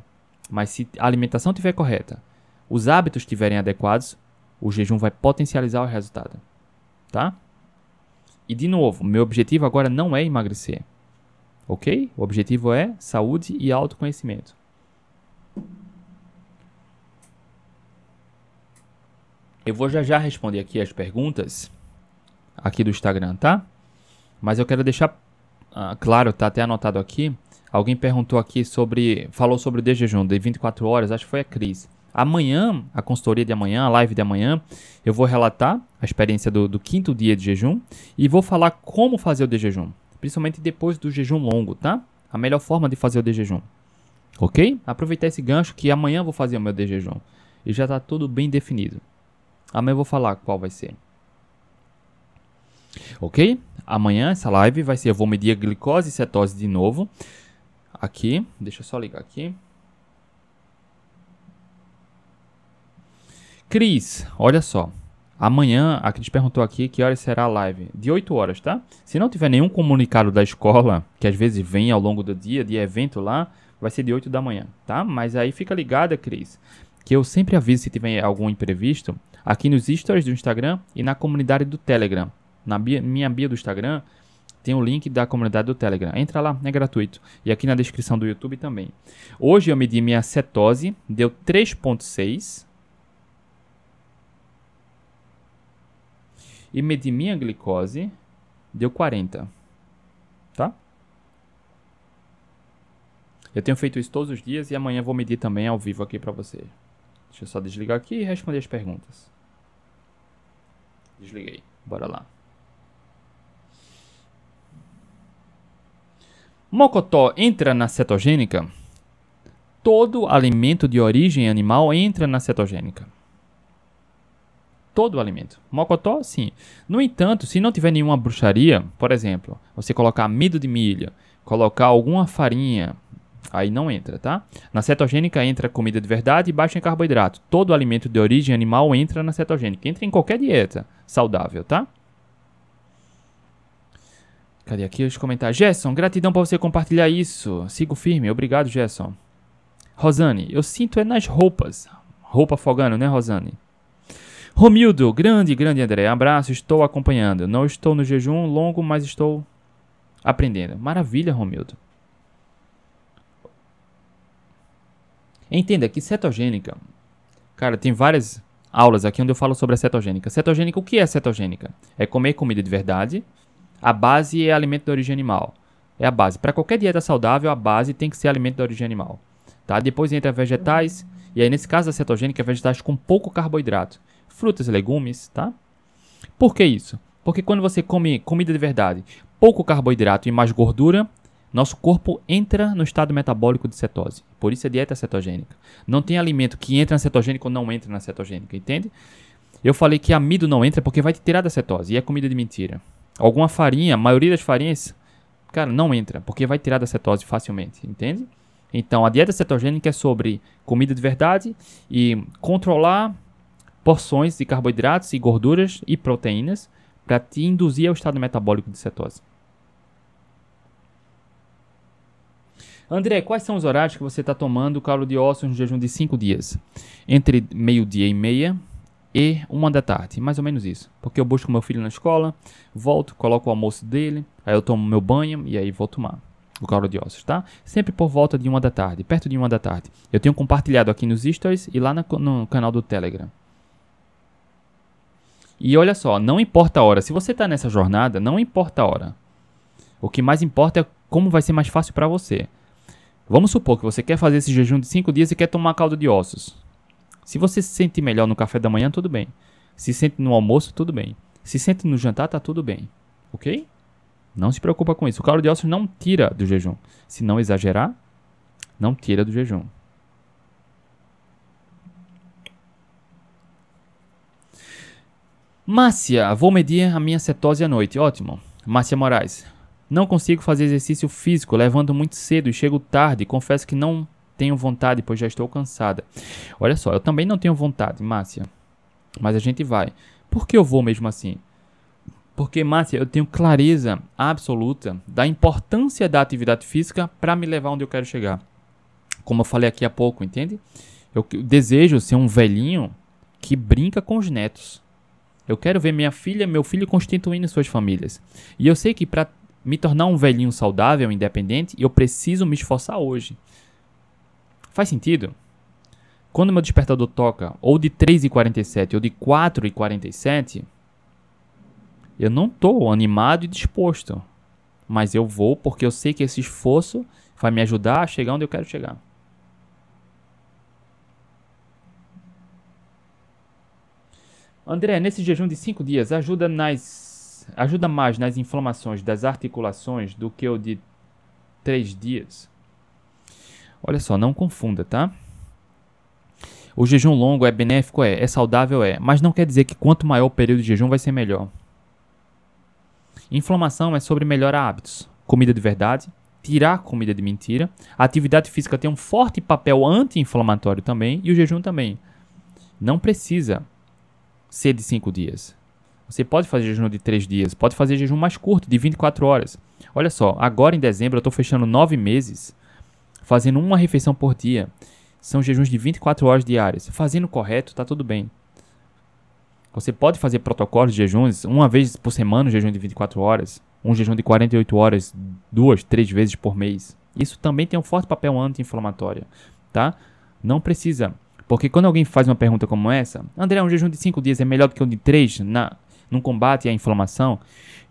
Mas se a alimentação estiver correta, os hábitos estiverem adequados, o jejum vai potencializar o resultado. Tá? E de novo, meu objetivo agora não é emagrecer. Ok? O objetivo é saúde e autoconhecimento. Eu vou já já responder aqui as perguntas aqui do Instagram, tá? Mas eu quero deixar uh, claro, tá até anotado aqui, Alguém perguntou aqui sobre. Falou sobre o de jejum de 24 horas, acho que foi a Cris. Amanhã, a consultoria de amanhã, a live de amanhã, eu vou relatar a experiência do, do quinto dia de jejum e vou falar como fazer o de jejum. Principalmente depois do jejum longo, tá? A melhor forma de fazer o de jejum. Ok? Aproveitar esse gancho que amanhã vou fazer o meu de jejum. E já está tudo bem definido. Amanhã eu vou falar qual vai ser. Ok? Amanhã essa live vai ser eu vou medir a glicose e cetose de novo aqui. Deixa eu só ligar aqui. Cris, olha só. Amanhã, a Cris perguntou aqui que horas será a live. De 8 horas, tá? Se não tiver nenhum comunicado da escola, que às vezes vem ao longo do dia, de evento lá, vai ser de 8 da manhã, tá? Mas aí fica ligada, Cris, que eu sempre aviso se tiver algum imprevisto aqui nos stories do Instagram e na comunidade do Telegram. Na minha bio do Instagram, tem o link da comunidade do Telegram. Entra lá, é gratuito. E aqui na descrição do YouTube também. Hoje eu medi minha cetose, deu 3.6. E medi minha glicose, deu 40. Tá? Eu tenho feito isso todos os dias e amanhã vou medir também ao vivo aqui para você. Deixa eu só desligar aqui e responder as perguntas. Desliguei. Bora lá. Mocotó entra na cetogênica? Todo alimento de origem animal entra na cetogênica. Todo alimento. Mocotó, sim. No entanto, se não tiver nenhuma bruxaria, por exemplo, você colocar amido de milho, colocar alguma farinha, aí não entra, tá? Na cetogênica entra comida de verdade e baixa em carboidrato. Todo alimento de origem animal entra na cetogênica. Entra em qualquer dieta saudável, tá? Cadê aqui os comentários? Gerson, gratidão por você compartilhar isso. Sigo firme. Obrigado, Gerson. Rosane, eu sinto é nas roupas. Roupa afogando, né, Rosane? Romildo, grande, grande André. Abraço, estou acompanhando. Não estou no jejum longo, mas estou aprendendo. Maravilha, Romildo. Entenda que cetogênica. Cara, tem várias aulas aqui onde eu falo sobre a cetogênica. Cetogênica, o que é cetogênica? É comer comida de verdade a base é alimento de origem animal. É a base. Para qualquer dieta saudável, a base tem que ser alimento de origem animal. Tá? Depois entra vegetais, e aí nesse caso a cetogênica é vegetais com pouco carboidrato. Frutas e legumes, tá? Por que isso? Porque quando você come comida de verdade, pouco carboidrato e mais gordura, nosso corpo entra no estado metabólico de cetose. Por isso é dieta cetogênica. Não tem alimento que entra na cetogênica ou não entra na cetogênica, entende? Eu falei que amido não entra porque vai te tirar da cetose, e é comida de mentira. Alguma farinha, a maioria das farinhas, cara, não entra, porque vai tirar da cetose facilmente, entende? Então, a dieta cetogênica é sobre comida de verdade e controlar porções de carboidratos e gorduras e proteínas para te induzir ao estado metabólico de cetose. André, quais são os horários que você está tomando caldo de ossos no jejum de 5 dias? Entre meio-dia e meia e uma da tarde, mais ou menos isso. Porque eu busco meu filho na escola, volto, coloco o almoço dele, aí eu tomo meu banho e aí vou tomar o caldo de ossos, tá? Sempre por volta de uma da tarde, perto de uma da tarde. Eu tenho compartilhado aqui nos stories e lá no, canal do Telegram. E olha só, não importa a hora. Se você está nessa jornada, não importa a hora. O que mais importa é como vai ser mais fácil para você. Vamos supor que você quer fazer esse jejum de 5 dias e quer tomar caldo de ossos. Se você se sente melhor no café da manhã, tudo bem. Se sente no almoço, tudo bem. Se sente no jantar, tá tudo bem. Ok? Não se preocupa com isso. O caldo de ossos não tira do jejum. Se não exagerar, não tira do jejum. Márcia, vou medir a minha cetose à noite. Ótimo. Márcia Moraes. Não consigo fazer exercício físico, levanto muito cedo e chego tarde. Confesso que não tenho vontade, pois já estou cansada. Olha só, eu também não tenho vontade, Márcia. Mas a gente vai. Por que eu vou mesmo assim? Porque, Márcia, eu tenho clareza absoluta da importância da atividade física para me levar onde eu quero chegar. Como eu falei aqui há pouco, entende? Eu desejo ser um velhinho que brinca com os netos. Eu quero ver minha filha meu filho constituindo suas famílias. E eu sei que para me tornar um velhinho saudável, independente, eu preciso me esforçar hoje. Faz sentido? Quando meu despertador toca ou de 3h47 ou de 4h47, eu não estou animado e disposto. Mas eu vou porque eu sei que esse esforço vai me ajudar a chegar onde eu quero chegar. André, nesse jejum de 5 dias, ajuda, nas, ajuda mais nas inflamações das articulações do que o de 3 dias? Olha só, não confunda, tá? O jejum longo é benéfico, é, é saudável, é, mas não quer dizer que quanto maior o período de jejum vai ser melhor. Inflamação é sobre melhorar hábitos, comida de verdade, tirar comida de mentira. A atividade física tem um forte papel anti-inflamatório também e o jejum também. Não precisa ser de 5 dias. Você pode fazer jejum de 3 dias, pode fazer jejum mais curto, de 24 horas. Olha só, agora em dezembro eu estou fechando 9 meses fazendo uma refeição por dia. São jejuns de 24 horas diárias. Fazendo correto, está tudo bem. Você pode fazer protocolos de jejuns uma vez por semana, um jejum de 24 horas. um jejum de 48 horas duas, três vezes por mês. Isso também tem um forte papel anti-inflamatório, tá? Não precisa. Porque quando alguém faz uma pergunta como essa, André, um jejum de 5 dias é melhor do que um de 3 na, no combate à inflamação?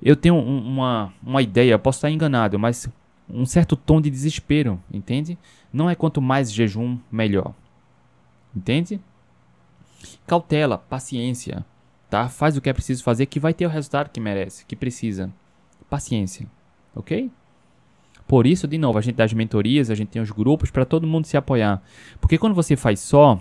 Eu tenho um, uma, uma ideia, posso estar enganado, mas um certo tom de desespero, entende? Não é quanto mais jejum, melhor. Entende? Cautela, paciência, tá? Faz o que é preciso fazer que vai ter o resultado que merece, que precisa. Paciência, ok? Por isso, de novo, a gente dá as mentorias, a gente tem os grupos para todo mundo se apoiar. Porque quando você faz só,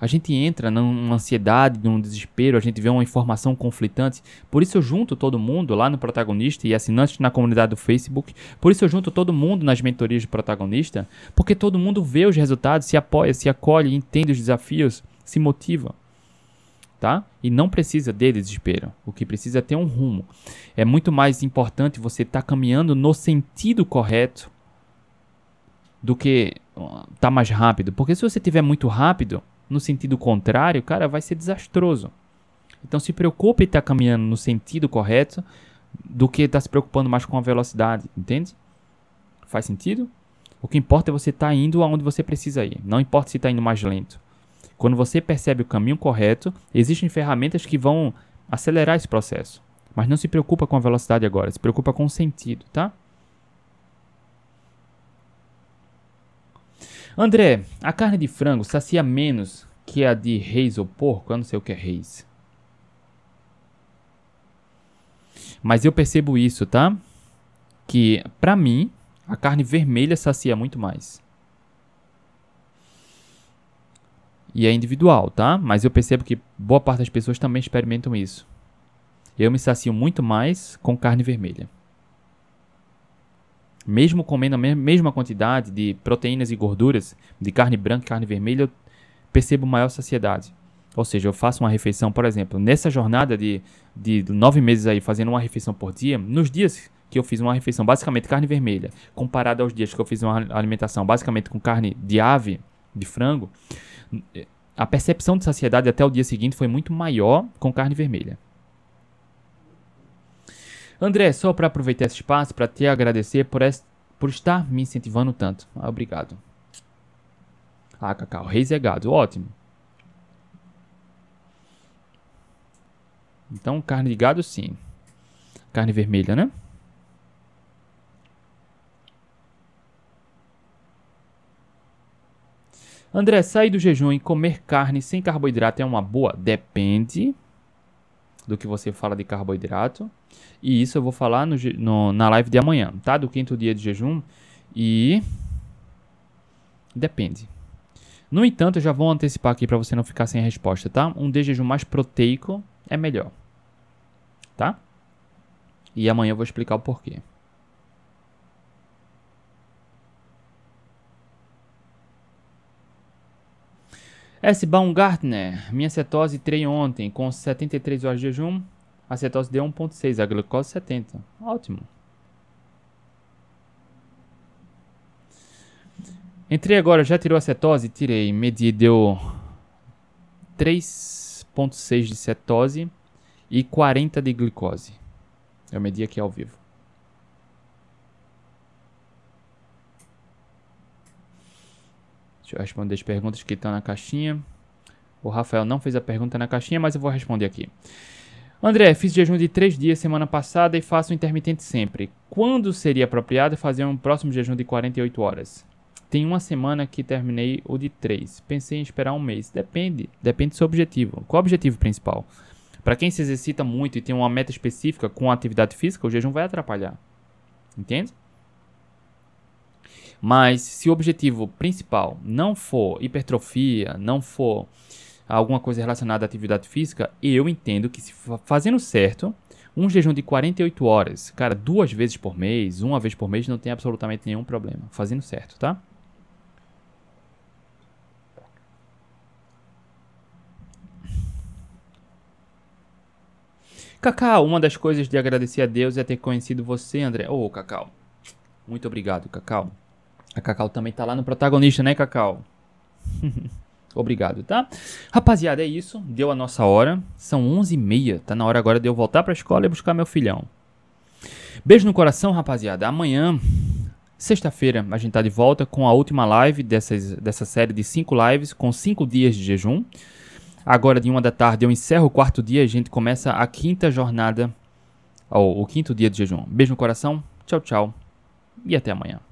a gente entra numa ansiedade, num desespero, a gente vê uma informação conflitante. Por isso eu junto todo mundo lá no protagonista e assinantes na comunidade do Facebook. Por isso eu junto todo mundo nas mentorias do protagonista, porque todo mundo vê os resultados, se apoia, se acolhe, entende os desafios, se motiva tá? E não precisa de desespero. O que precisa é ter um rumo. É muito mais importante você estar tá caminhando no sentido correto do que estar tá mais rápido. Porque se você estiver muito rápido, no sentido contrário, cara, vai ser desastroso. Então se preocupe em estar tá caminhando no sentido correto do que estar tá se preocupando mais com a velocidade, entende? Faz sentido? O que importa é você estar tá indo aonde você precisa ir. Não importa se está indo mais lento. Quando você percebe o caminho correto, existem ferramentas que vão acelerar esse processo. Mas não se preocupa com a velocidade agora, se preocupa com o sentido, tá? André, a carne de frango sacia menos que a de reis ou porco? Eu não sei o que é reis. Mas eu percebo isso, tá? Que, pra mim, a carne vermelha sacia muito mais. E é individual, tá? Mas eu percebo que boa parte das pessoas também experimentam isso. Eu me sacio muito mais com carne vermelha. Mesmo comendo a mesma quantidade de proteínas e gorduras de carne branca e carne vermelha, eu percebo maior saciedade. Ou seja, eu faço uma refeição, por exemplo, nessa jornada de, de nove meses aí, fazendo uma refeição por dia, nos dias que eu fiz uma refeição basicamente carne vermelha, comparado aos dias que eu fiz uma alimentação basicamente com carne de ave, de frango, a percepção de saciedade até o dia seguinte foi muito maior com carne vermelha. André, só para aproveitar esse espaço para te agradecer por, por estar me incentivando tanto. Ah, obrigado. Ah, Cacau, reis é gado, ótimo. Então, carne de gado sim. Carne vermelha, né? André, sair do jejum e comer carne sem carboidrato é uma boa? Depende do que você fala de carboidrato. E isso eu vou falar no, no, na live de amanhã, tá? Do quinto dia de jejum. E. Depende. No entanto, eu já vou antecipar aqui para você não ficar sem resposta, tá? Um de jejum mais proteico é melhor. Tá? E amanhã eu vou explicar o porquê. S. Baumgartner, minha cetose trei ontem com 73 horas de jejum, a cetose deu 1.6, a glicose 70. Ótimo. Entrei agora, já tirou a cetose? Tirei, medi, deu 3.6 de cetose e 40 de glicose. Eu medi aqui ao vivo. Deixa eu responder as perguntas que estão na caixinha. O Rafael não fez a pergunta na caixinha, mas eu vou responder aqui. André, fiz jejum de 3 dias semana passada e faço intermitente sempre. Quando seria apropriado fazer um próximo jejum de 48 horas? Tem uma semana que terminei o de 3. Pensei em esperar um mês. Depende. Depende do seu objetivo. Qual o objetivo principal? Para quem se exercita muito e tem uma meta específica com a atividade física, o jejum vai atrapalhar. Entende? Mas se o objetivo principal não for hipertrofia, não for alguma coisa relacionada à atividade física, eu entendo que se fazendo certo, um jejum de 48 horas, cara, duas vezes por mês, uma vez por mês, não tem absolutamente nenhum problema. Fazendo certo, tá? Cacau, uma das coisas de agradecer a Deus é ter conhecido você, André. Ô, oh, Cacau. Muito obrigado, Cacau. A Cacau também tá lá no protagonista, né, Cacau? Obrigado, tá? Rapaziada, é isso. Deu a nossa hora. São 11h30. Tá na hora agora de eu voltar pra escola e buscar meu filhão. Beijo no coração, rapaziada. Amanhã, sexta-feira, a gente tá de volta com a última live dessas, dessa série de cinco lives, com cinco dias de jejum. Agora, de uma da tarde, eu encerro o quarto dia a gente começa a quinta jornada, ou o quinto dia de jejum. Beijo no coração, tchau, tchau e até amanhã.